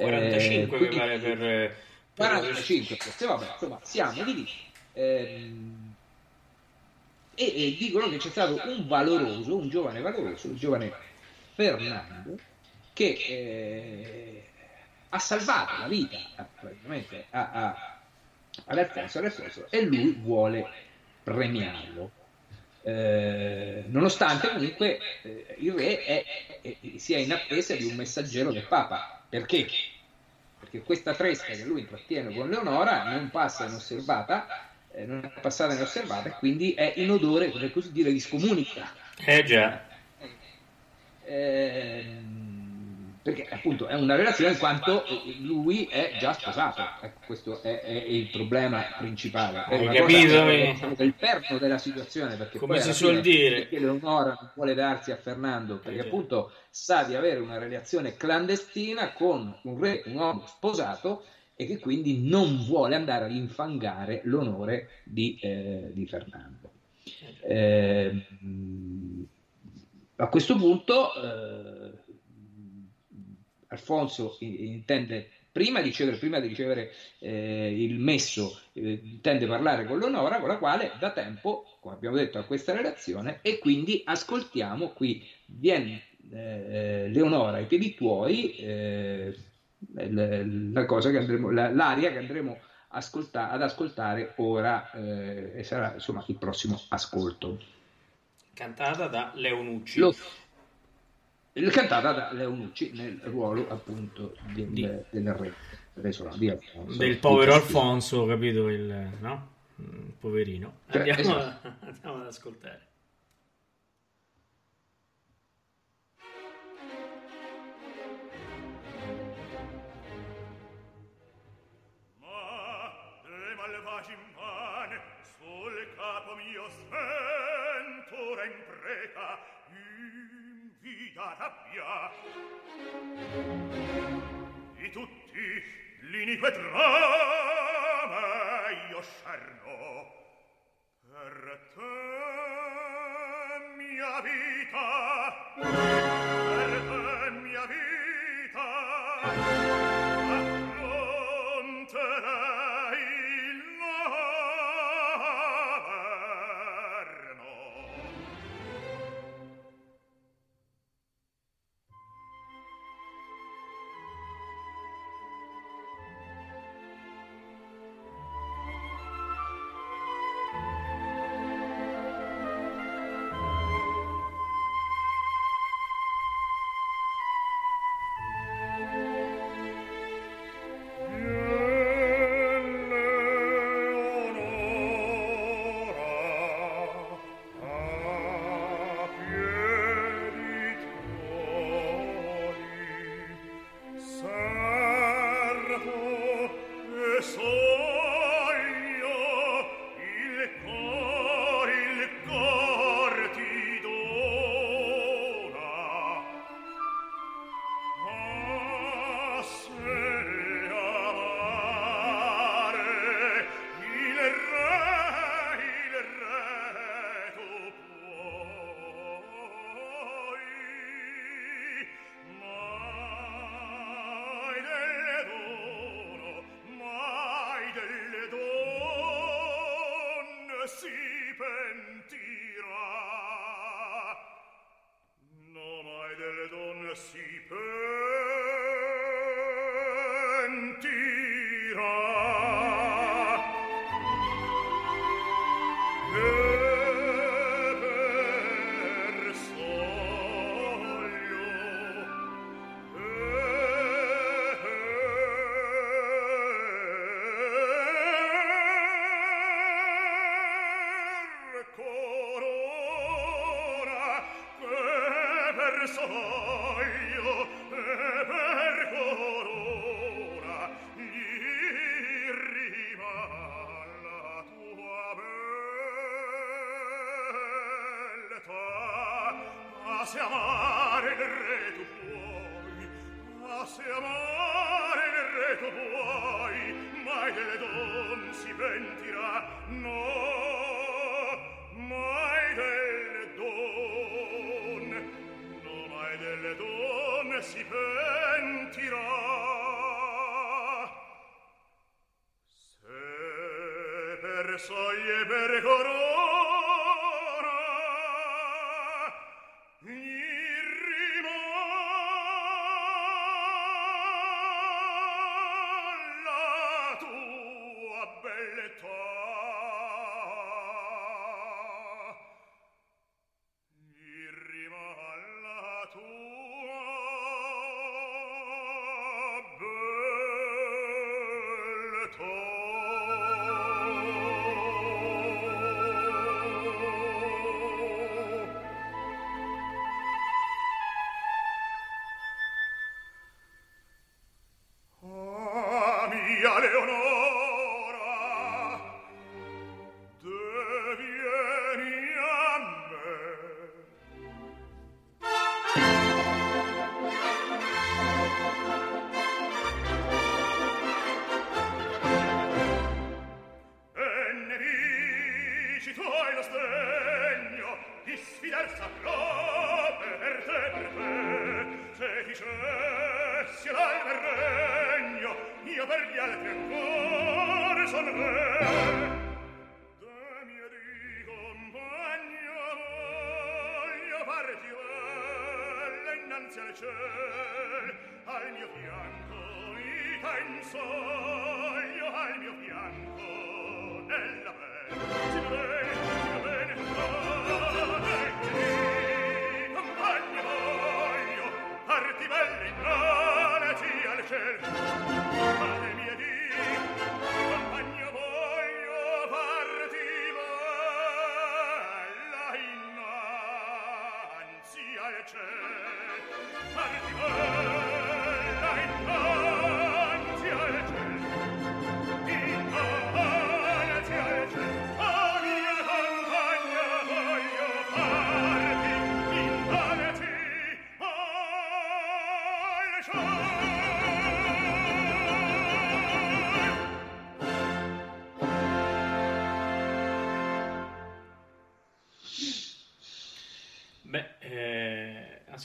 45 eh, mi pare per, per 45 forse vabbè insomma siamo di lì. Eh, e, e, dicono che c'è stato un valoroso un giovane valoroso il giovane Fernando che eh, ha salvato la vita praticamente a, a, all'Alfonso, all'Alfonso e lui vuole premiarlo. Eh, nonostante comunque eh, il re è, è, sia in attesa di un messaggero del Papa. Perché? Perché questa tresca che lui intrattiene con Leonora non passa inosservata, eh, non è passata inosservata e quindi è in odore, per così dire, di scomunica. Eh già. Eh, perché appunto è una relazione in quanto lui è già sposato, ecco, questo è, è, il problema principale. È Hai capito? Il perno della situazione, perché come si suol dire, perché Leonora non vuole darsi a Fernando, perché eh, appunto sa di avere una relazione clandestina con un re, un uomo sposato e che quindi non vuole andare ad infangare l'onore di, eh, di Fernando. Eh, a questo punto eh, Alfonso intende prima di ricevere, prima di ricevere eh, il messo, eh, intende parlare con l'onora, con la quale da tempo, come abbiamo detto, ha questa relazione e quindi ascoltiamo qui, viene eh, Leonora ai piedi tuoi, eh, la, la cosa che andremo, la, l'aria che andremo ascolta, ad ascoltare ora eh, e sarà insomma il prossimo ascolto. Cantata da Leonucci. Lo, eh, cantata da Leonucci nel ruolo appunto del, di... del re no, di Alfonso, del povero Alfonso capito il no? Mm, poverino cioè, andiamo, esatto. andiamo ad ascoltare via rabbia. Di tutti l'inique trama io scerno. Per te mia vita. persone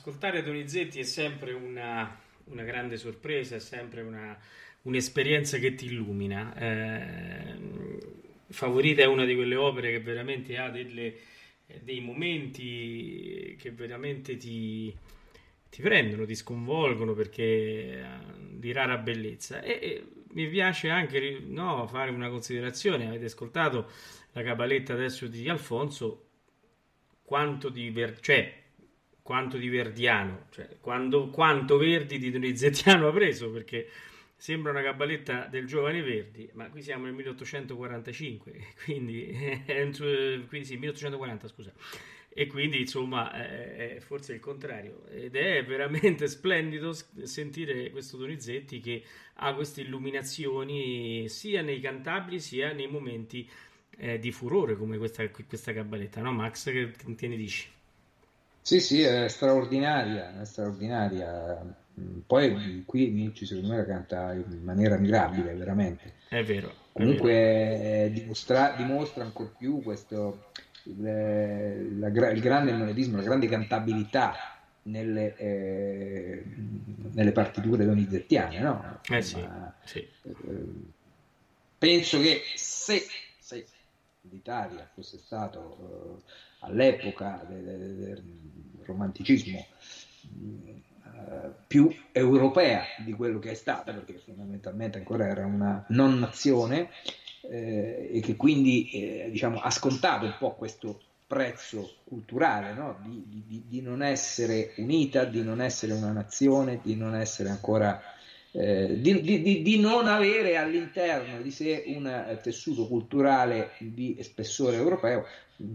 ascoltare Donizetti è sempre una, una grande sorpresa, è sempre una- un'esperienza che ti illumina. Eh, Favorita è una di quelle opere che veramente ha delle- dei momenti che veramente ti, ti prendono, ti sconvolgono perché eh, di rara bellezza. E, e mi piace anche no, fare una considerazione. Avete ascoltato la cabaletta adesso di Alfonso quanto di, ver- cioè, quanto di verdiano, cioè, quando- quanto Verdi di Donizettiano ha preso, perché sembra una cabaletta del giovane Verdi, ma qui siamo nel 1845, quindi, suo- quindi sì, 1840, scusa. E quindi, insomma, è, è forse il contrario. Ed è veramente splendido sentire questo Donizetti che ha queste illuminazioni sia nei cantabili sia nei momenti eh, di furore come questa, questa cabaletta, no Max? Che, che ne dici? Sì, sì, è straordinaria, è straordinaria. Mm, Poi qui Nietzsche secondo me la canta in maniera mirabile, veramente. È vero. è Comunque vero. eh, dimostra, dimostra ancora più questo, il, la gra- il grande melodismo, la grande cantabilità nelle, eh, nelle partiture donizettiane, no? Eh sì, Insomma, sì. eh, penso che se, se l'Italia fosse stato eh, all'epoca de- de- de- romanticismo eh, più europea di quello che è stata, perché fondamentalmente ancora era una non nazione eh, e che quindi eh, diciamo, ha scontato un po' questo prezzo culturale no? di, di- di non essere unita, di non essere una nazione, di non essere ancora eh, di, di- di- di non avere all'interno di sé un eh, tessuto culturale di spessore europeo.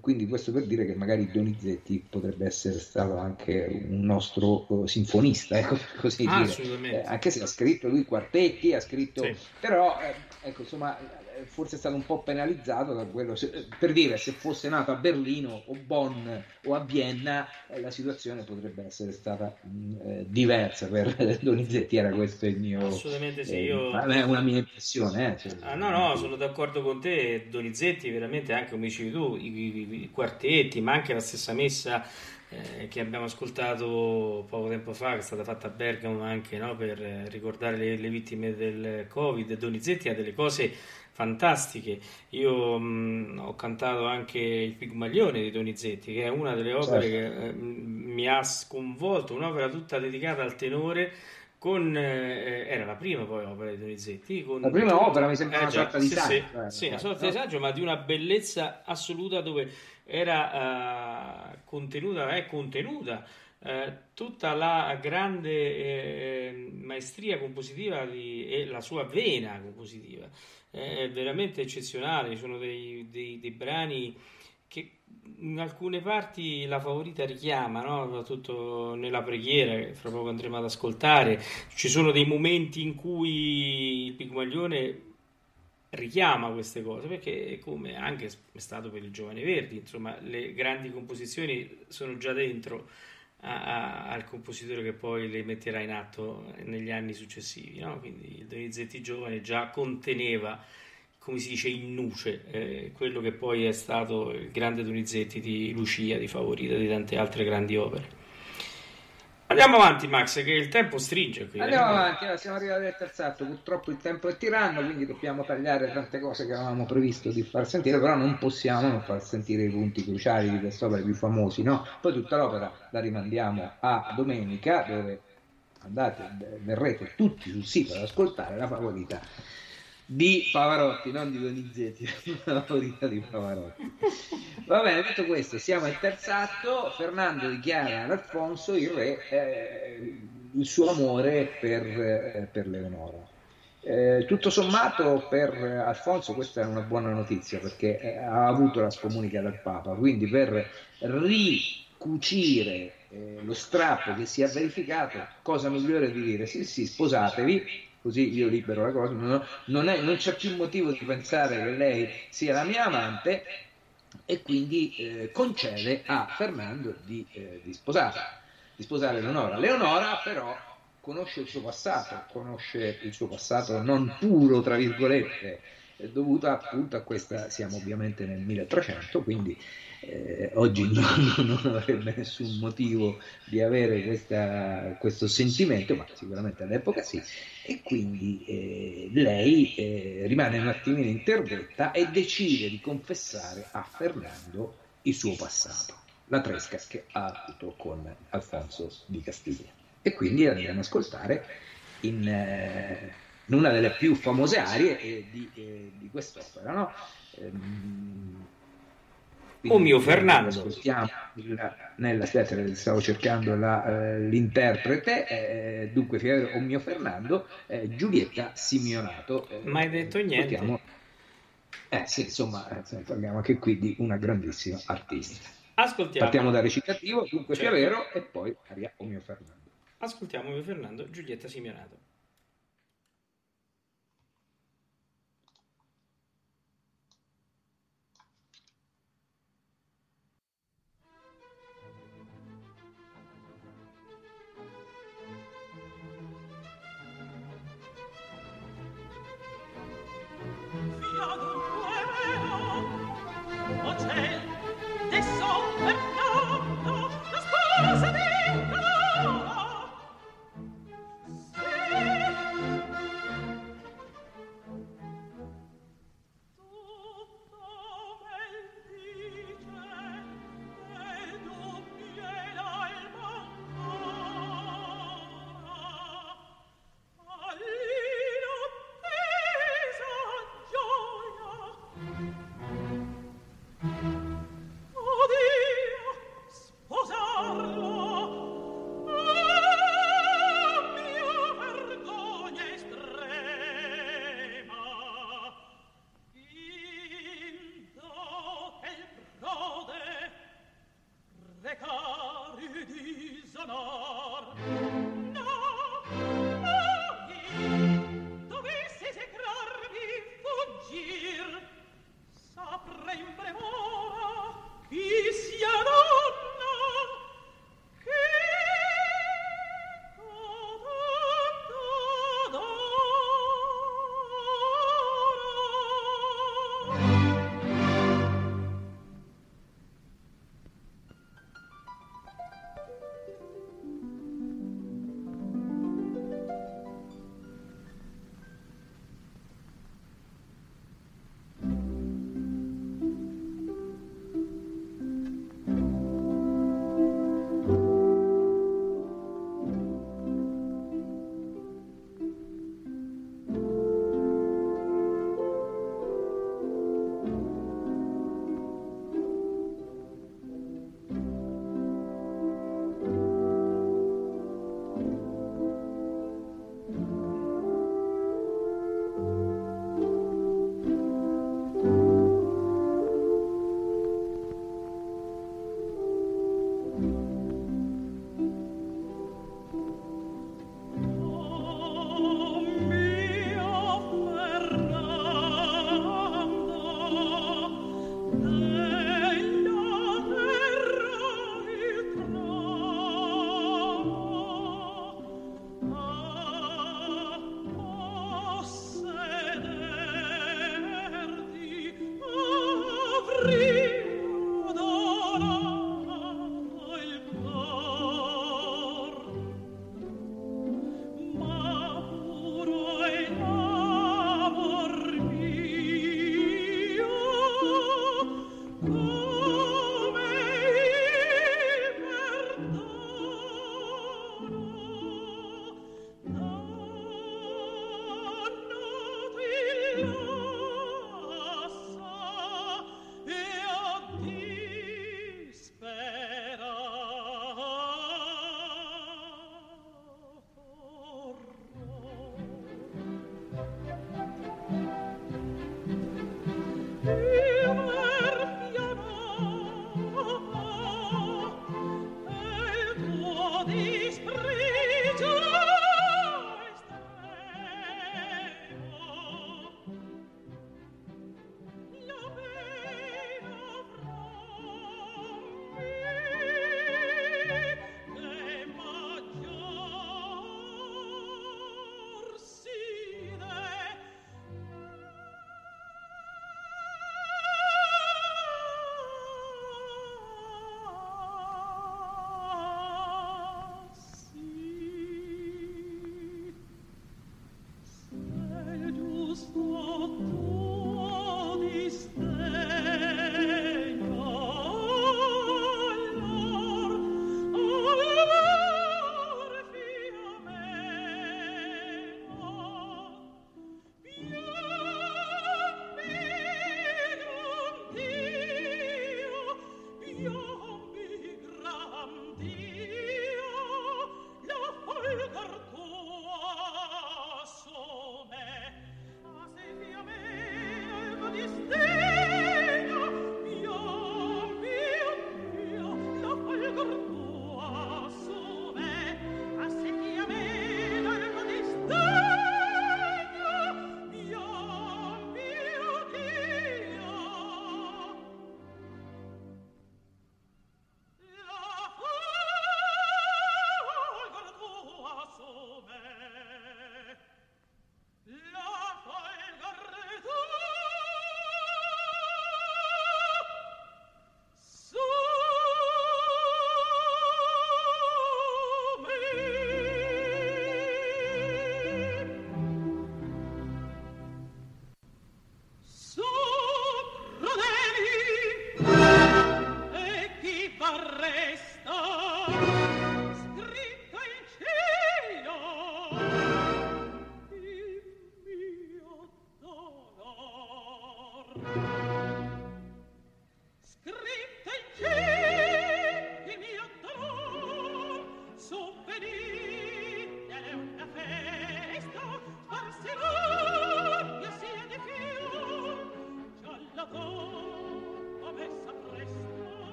Quindi questo per dire che magari Donizetti potrebbe essere stato anche un nostro eh, sinfonista, ecco, per così Ah, dire. assolutamente. Eh, anche se ha scritto lui quartetti, ha scritto, Sì. però eh, ecco, insomma, forse è stato un po' penalizzato da quello. se- eh, per dire, se fosse nato a Berlino o Bonn o a Vienna, eh, la situazione potrebbe essere stata mh, eh, diversa per Donizetti. Era questo il mio, Assolutamente sì, eh, io- una mia impressione. eh, cioè, Ah, no, no, sono d'accordo con te. Donizetti, veramente anche come dicevi tu, i, i- i quartetti, ma anche la stessa messa eh, che abbiamo ascoltato poco tempo fa, che è stata fatta a Bergamo anche no, per eh, ricordare le, le vittime del Covid. Donizetti ha delle cose fantastiche. Io mh, ho cantato anche il Pigmaglione di Donizetti, che è una delle opere Certo. che eh, mi ha sconvolto, un'opera tutta dedicata al tenore. Con, eh, era la prima poi opera di Donizetti con La prima opera mi sembra Eh una già, sorta di sì, saggio, sì, eh, sì, una no? sorta di saggio, ma di una bellezza assoluta dove era eh, contenuta, è contenuta eh, tutta la grande eh, maestria compositiva di- e la sua vena compositiva. È veramente eccezionale, ci sono dei, dei- dei brani che in alcune parti la favorita richiama, no? soprattutto nella preghiera che fra poco andremo ad ascoltare. Ci sono dei momenti in cui il Pigmaglione richiama queste cose perché come anche è stato per il giovane Verdi insomma le grandi composizioni sono già dentro a- a- al compositore che poi le metterà in atto negli anni successivi no? quindi il Donizetti giovane già conteneva come si dice in nuce eh, quello che poi è stato il grande Donizetti di Lucia di Favorita di tante altre grandi opere andiamo avanti Max che il tempo stringe qui eh. Andiamo avanti, allora, siamo arrivati al terzo atto, purtroppo il tempo è tiranno, quindi dobbiamo tagliare tante cose che avevamo previsto di far sentire, però non possiamo non far sentire i punti cruciali di quest'opera, i più famosi, no? Poi tutta l'opera la rimandiamo a domenica, dove andate, verrete tutti sul sito ad ascoltare la favorita di Pavarotti, non di Donizetti, la favorita di Pavarotti. Va bene, detto questo, siamo al terzo atto, Fernando dichiara ad Alfonso, il re, eh, il suo amore per, eh, per Leonora. Eh, tutto sommato per Alfonso questa è una buona notizia perché eh, ha avuto la scomunica dal Papa, quindi per ricucire eh, lo strappo che si è verificato, cosa migliore di dire sì sì sposatevi, così io libero la cosa, non, non, è, non c'è più motivo di pensare che lei sia la mia amante e quindi eh, concede a Fernando di, eh, di, sposare, di sposare Leonora. Leonora però conosce il suo passato, conosce il suo passato non puro, tra virgolette, dovuto appunto a questa, siamo ovviamente nel 1300, quindi eh, oggi non, non, avrebbe nessun motivo di avere questa, questo sentimento, ma sicuramente all'epoca sì, e quindi eh, lei eh, rimane un attimino interdetta e decide di confessare a Fernando il suo passato, la tresca che ha avuto con Alfonso di Castiglia. E quindi andiamo ad ascoltare in, eh, in, una delle più famose arie eh, di, eh, di quest'opera, no? Ehm, quindi, o mio Fernando. Ascoltiamo il, nella aspetta, stavo cercando la, eh, l'interprete, eh, dunque o mio Fernando, eh, Giulietta Simeonato. Eh, Mai detto niente. Eh sì, insomma, eh, parliamo anche qui di una grandissima artista. Ascoltiamo. Partiamo dal recitativo, dunque certo. Fiavero e poi aria o mio Fernando. Ascoltiamo mio Fernando, Giulietta Simeonato.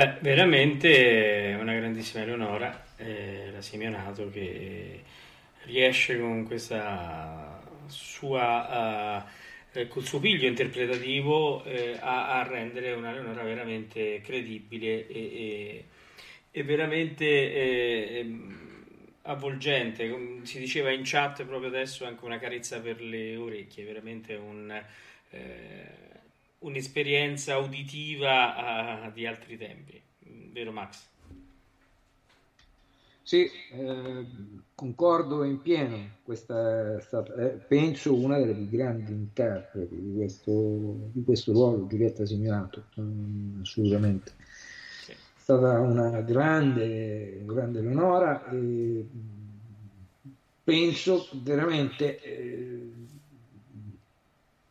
Beh, veramente una grandissima Eleonora, eh, la Simeonato, che riesce con questa sua, uh, col suo piglio interpretativo eh, a, a, rendere una Leonora veramente credibile e, e, e veramente eh, avvolgente. Si diceva in chat proprio adesso anche una carezza per le orecchie, veramente un eh, un'esperienza uditiva uh, di altri tempi, vero Max? Sì, eh, concordo in pieno, questa è stata, eh, penso, una delle più grandi interpreti di questo, di questo ruolo, Giulietta Simeonato, mm, assolutamente. Sì. È stata una grande, grande Leonora e penso veramente eh,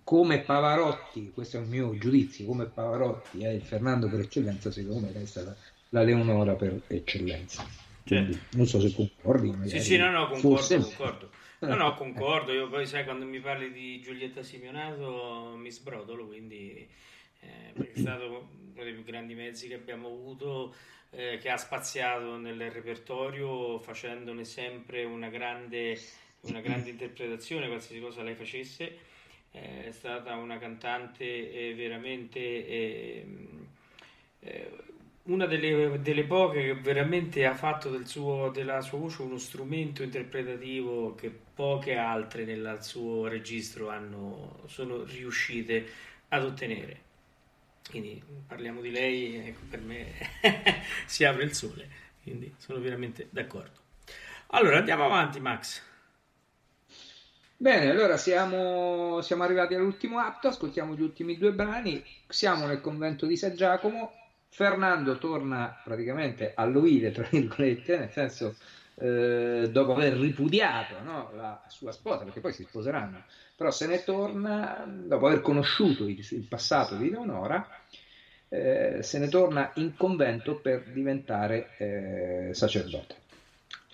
come Pavarotti, questo è un mio giudizio, come Pavarotti è il Fernando per eccellenza, secondo me resta la, la Leonora per eccellenza. Quindi, certo. non so se concordi. Sì, sì, no, no, concordo, forse... concordo. No, no, concordo. Io poi, sai, quando mi parli di Giulietta Simeonato mi sbrodolo, quindi eh, è stato uno dei più grandi mezzi che abbiamo avuto, eh, che ha spaziato nel repertorio facendone sempre una grande, una grande interpretazione, qualsiasi cosa lei facesse. Eh, è stata una cantante eh, veramente ehm, eh, una delle, delle, poche che veramente ha fatto del suo, della sua voce uno strumento interpretativo che poche altre nel suo registro hanno, sono riuscite ad ottenere. Quindi parliamo di lei, ecco, per me si apre il sole, quindi sono veramente d'accordo. Allora andiamo avanti, Max. Bene, allora siamo, siamo arrivati all'ultimo atto, ascoltiamo gli ultimi due brani, siamo nel convento di San Giacomo, Fernando torna praticamente all'uile, tra virgolette, nel senso eh, dopo aver ripudiato no, la sua sposa, perché poi si sposeranno, però se ne torna dopo aver conosciuto il, il passato di Leonora, eh, se ne torna in convento per diventare eh, sacerdote.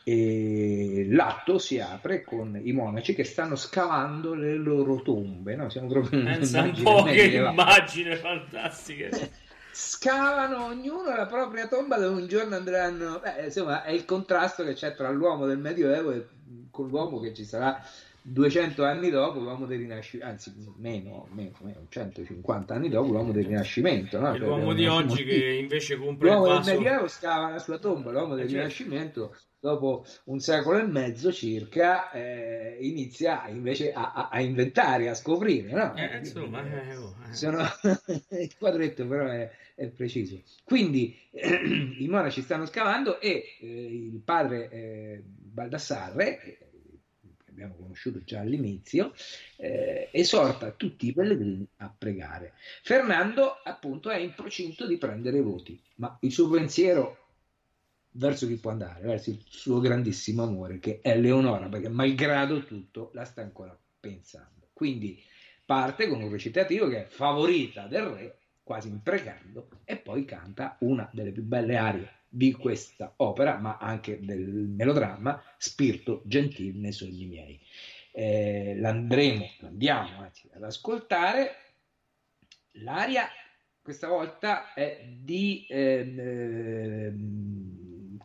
E l'atto si apre con i monaci che stanno scavando le loro tombe. No? Siamo proprio Pensa un po' che immagine fantastica scavano ognuno la propria tomba dove un giorno andranno. Beh, insomma, è il contrasto che c'è tra l'uomo del Medioevo e con l'uomo che ci sarà 200 anni dopo, l'uomo del Rinascimento, anzi meno, meno, meno, 150 anni dopo, l'uomo del Rinascimento. No? l'uomo di oggi che invece compra l'uomo il vaso... del Medioevo scava la sua tomba, l'uomo del eh, certo. Dopo un secolo e mezzo circa, eh, inizia invece a, a, a, inventare, a scoprire. No? Eh, insomma, eh, oh, eh. Sono... il quadretto però è, è preciso. Quindi i monaci stanno scavando e eh, il padre eh, Baldassarre, che abbiamo conosciuto già all'inizio, esorta tutti i pellegrini a pregare. Fernando appunto è in procinto di prendere voti, ma il suo pensiero verso chi può andare, verso il suo grandissimo amore che è Leonora, perché malgrado tutto la sta ancora pensando. Quindi parte con un recitativo che è favorita del re, quasi imprecando, e poi canta una delle più belle arie di questa opera, ma anche del melodramma, Spirito gentil nei sogni miei. Eh, l'andremo, andiamo anzi, ad ascoltare. L'aria questa volta è di eh,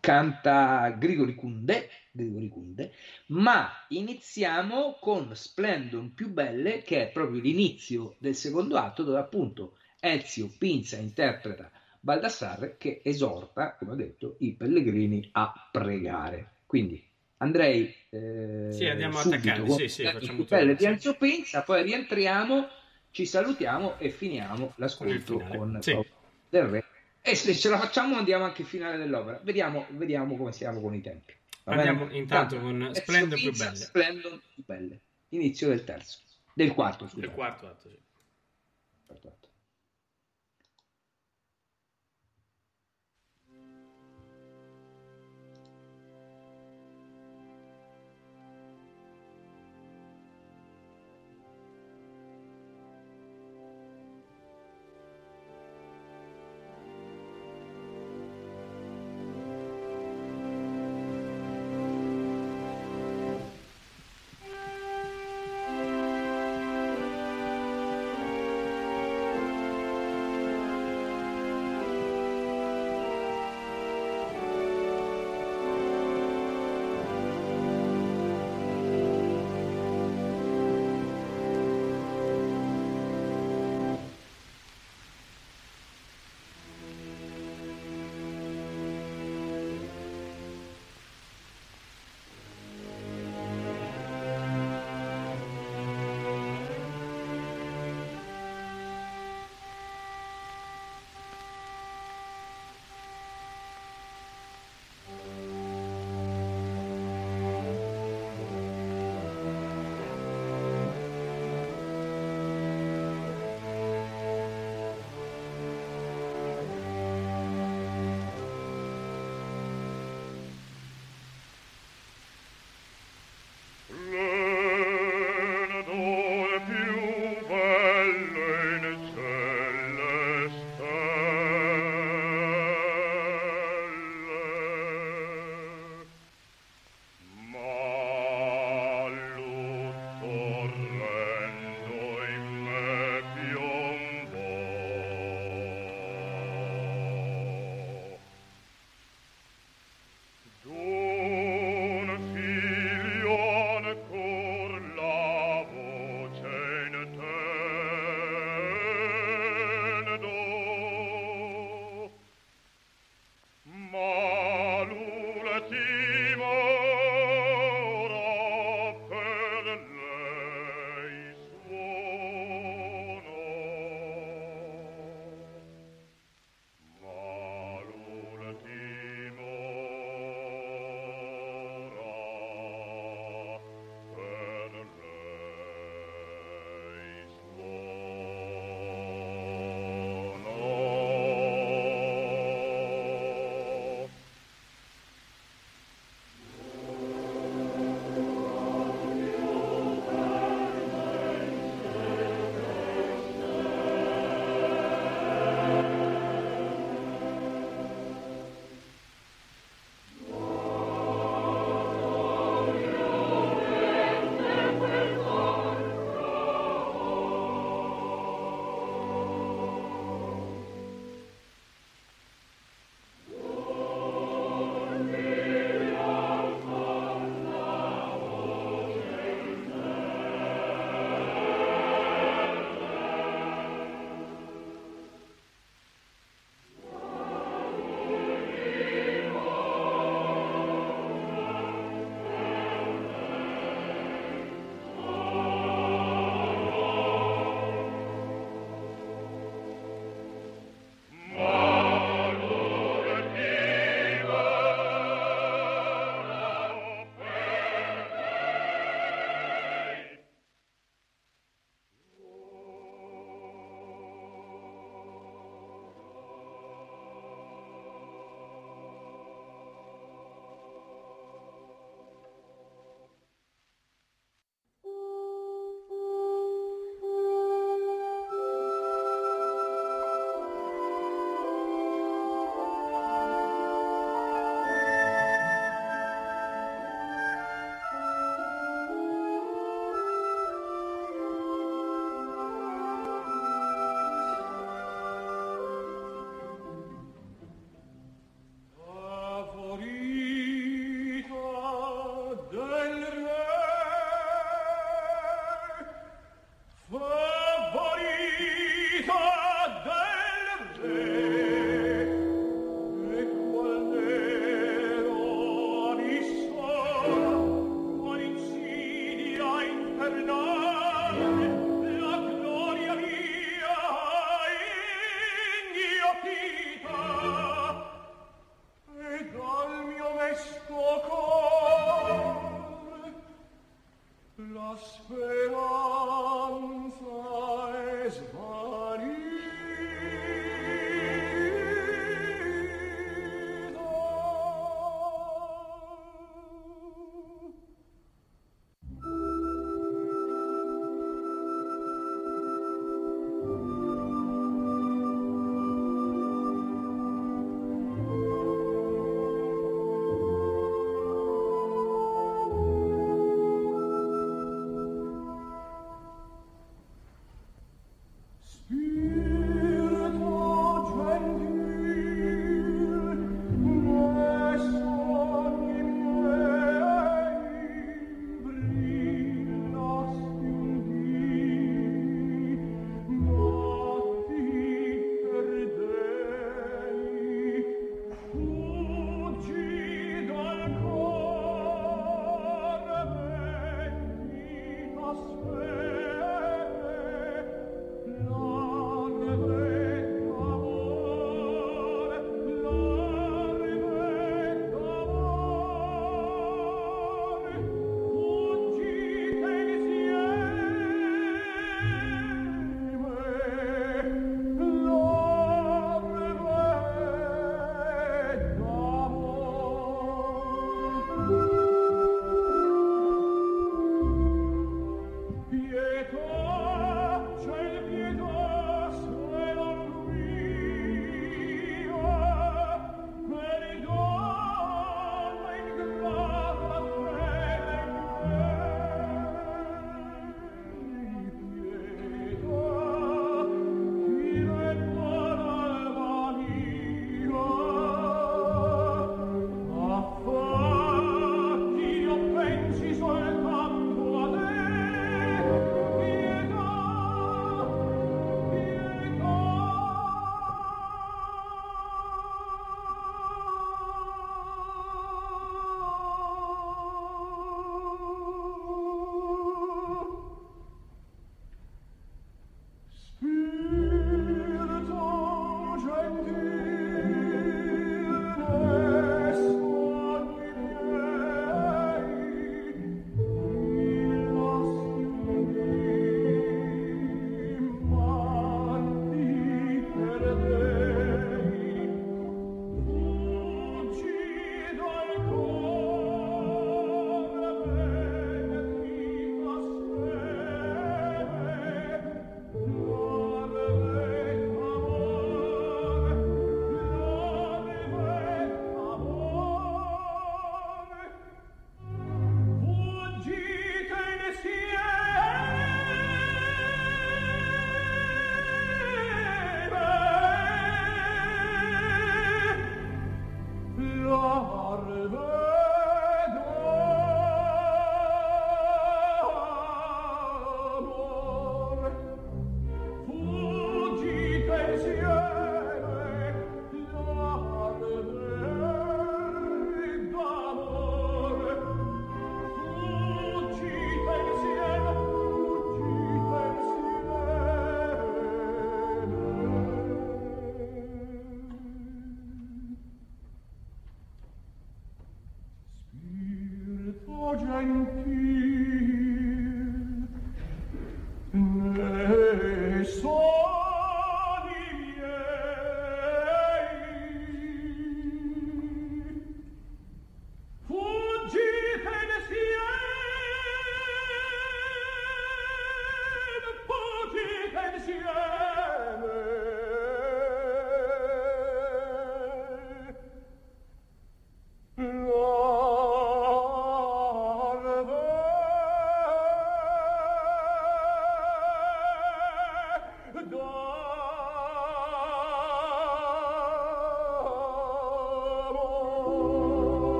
canta Grigori Kunde, Grigori Kunde, ma iniziamo con Splendon più belle, che è proprio l'inizio del secondo atto, dove appunto Ezio Pinza interpreta Baldassarre che esorta, come ho detto, i pellegrini a pregare. Quindi andrei eh, sì, andiamo a attaccare, sì, sì, facciamo belle di Ezio Pinza, poi rientriamo, ci salutiamo e finiamo l'ascolto con, con sì. del re e se ce la facciamo andiamo anche al finale dell'opera. Vediamo, vediamo come siamo con i tempi. Va Andiamo bene? intanto con Splendor più belle. Splendor più belle. Inizio del terzo. Del quarto, scusate. Del quarto atto, sì.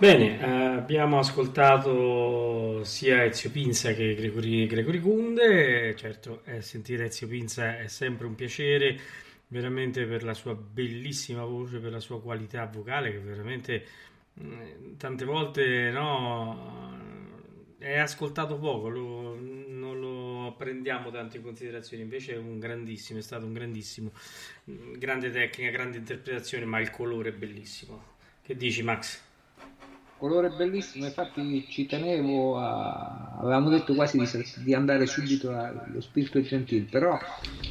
Bene, eh, abbiamo ascoltato sia Ezio Pinza che Gregory, Gregory Kunde. Certo, eh, sentire Ezio Pinza è sempre un piacere, veramente per la sua bellissima voce, per la sua qualità vocale, che veramente mh, tante volte no, è ascoltato poco, lo- non lo prendiamo tanto in considerazione. Invece è un grandissimo, è stato un grandissimo, mh, grande tecnica, grande interpretazione, ma il colore è bellissimo. Che dici, Max? Colore bellissimo, infatti ci tenevo a... avevamo detto quasi di, di andare subito allo spirito gentile, però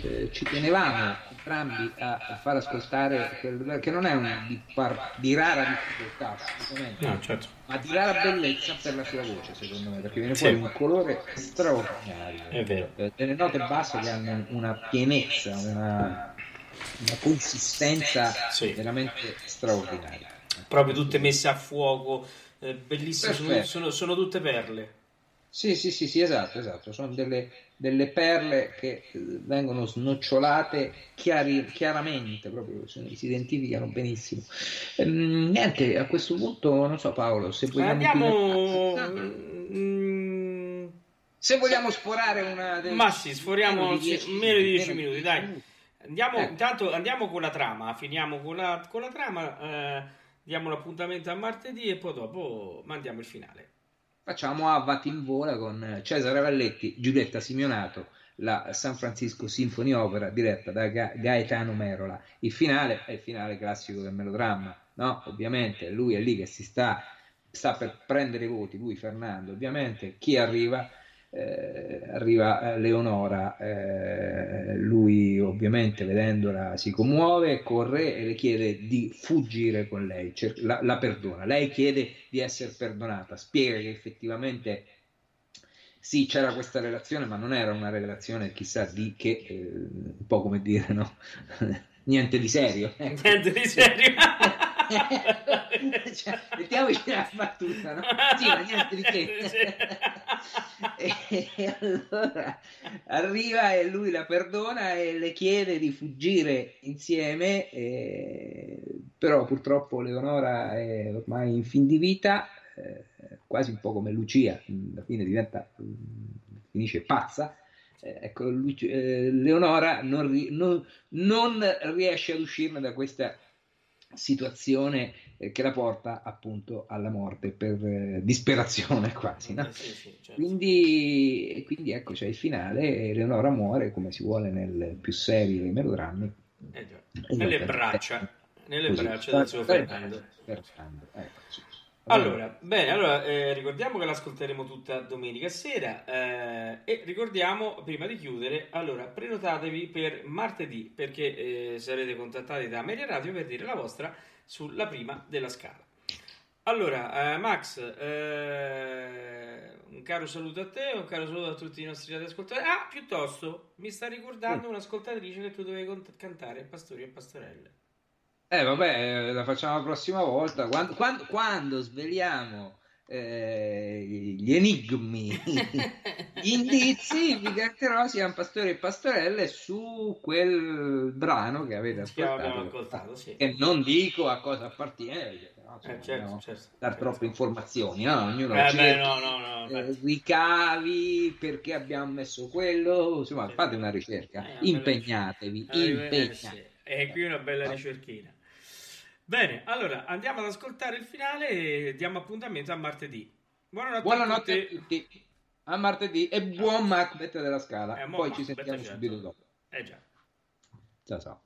eh, ci tenevamo entrambi a, a far ascoltare quel- che non è un di, par- di rara difficoltà assolutamente, No, certo. ma di rara bellezza per la sua voce secondo me, perché viene Sì. fuori un colore straordinario, È vero. Eh, delle note basse che hanno una pienezza, una, una consistenza Sì. veramente straordinaria. Proprio tutte messe a fuoco, eh, bellissime, sono, sono- sono tutte perle. Sì, sì, sì, sì, esatto, esatto. Sono delle, delle perle che eh, vengono snocciolate chiari- chiaramente, proprio si identificano benissimo. Ehm, niente, a questo punto non so Paolo, se vogliamo Andiamo... chiudere- Mm, se vogliamo sforare una delle- Ma sì, sforiamo meno di sì, dieci meno di 10 meno minuti, dai. Andiamo, Ecco. intanto andiamo con la trama, finiamo con la, con la trama, eh, diamo l'appuntamento a martedì e poi dopo mandiamo il finale. Facciamo Avat in vola con Cesare Valletti, Giulietta Simeonato, la San Francisco Symphony Opera diretta da Ga- Gaetano Merola. Il finale è il finale classico del melodramma, no? Ovviamente lui è lì che si sta, sta per prendere i voti, lui Fernando, ovviamente. Chi arriva? Eh, arriva eh, Leonora, eh, lui ovviamente vedendola si commuove, corre e le chiede di fuggire con lei, cer- la, la perdona, lei chiede di essere perdonata, spiega che effettivamente sì c'era questa relazione ma non era una relazione chissà di che, eh, un po' come dire no, niente di serio. ecco. Niente di serio. Cioè, mettiamoci la battuta, no? Sì, ma niente di che. e allora arriva e lui la perdona e le chiede di fuggire insieme, e- però purtroppo Leonora è ormai in fin di vita, eh, quasi un po' come Lucia, alla fine diventa, finisce pazza. Eh, ecco, eh, Leonora non, ri- non- non riesce ad uscirne da questa situazione eh, che la porta appunto alla morte per eh, disperazione quasi. no? Eh, sì, sì, certo. Quindi, quindi ecco c'è il finale, Eleonora muore come si vuole nel più serio dei melodrammi. Eh Nelle braccia, eh, nelle braccia del suo Fernando. Fernando, ecco, sì. Allora, bene, allora eh, ricordiamo che l'ascolteremo tutta domenica sera eh, e ricordiamo prima di chiudere, allora prenotatevi per martedì perché eh, sarete contattati da Media Radio per dire la vostra sulla prima della scala. Allora, eh, Max, eh, un caro saluto a te, un caro saluto a tutti i nostri radioascoltatori. Ah, piuttosto, mi sta ricordando un'ascoltatrice che tu dovevi cantare, Pastori e Pastorelle. Eh vabbè, eh, la facciamo la prossima volta, quando, quando- quando sveliamo eh, gli enigmi, gli indizi, vi canterò sia un pastore e pastorelle su quel brano che avete ascoltato. ascoltato, sì. Che non dico a cosa appartiene, insomma, Eh, certo, dobbiamo certo. dar troppe informazioni, no? Ognuno Eh, beh, cerca, no, no, no, eh, ricavi, perché abbiamo messo quello, insomma, fate una ricerca, Eh, impegnatevi, ricerca. Eh, impegnatevi. sì. E qui una bella ricerchina. Bene, allora andiamo ad ascoltare il finale e diamo appuntamento a martedì. Buonanotte, Buonanotte a a tutti. tutti, a martedì e buon Macbeth della Scala. Eh, Poi ci sentiamo certo. subito dopo. Eh già. Ciao ciao.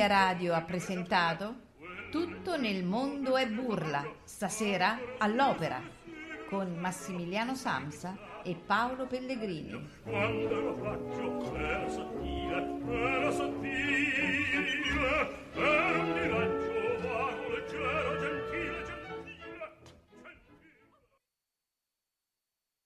Ameria Radio ha presentato Tutto nel mondo è burla, stasera all'opera, con Massimiliano Samsa e Paolo Pellegrini. Quando ero faccio, era sottile, era sottile,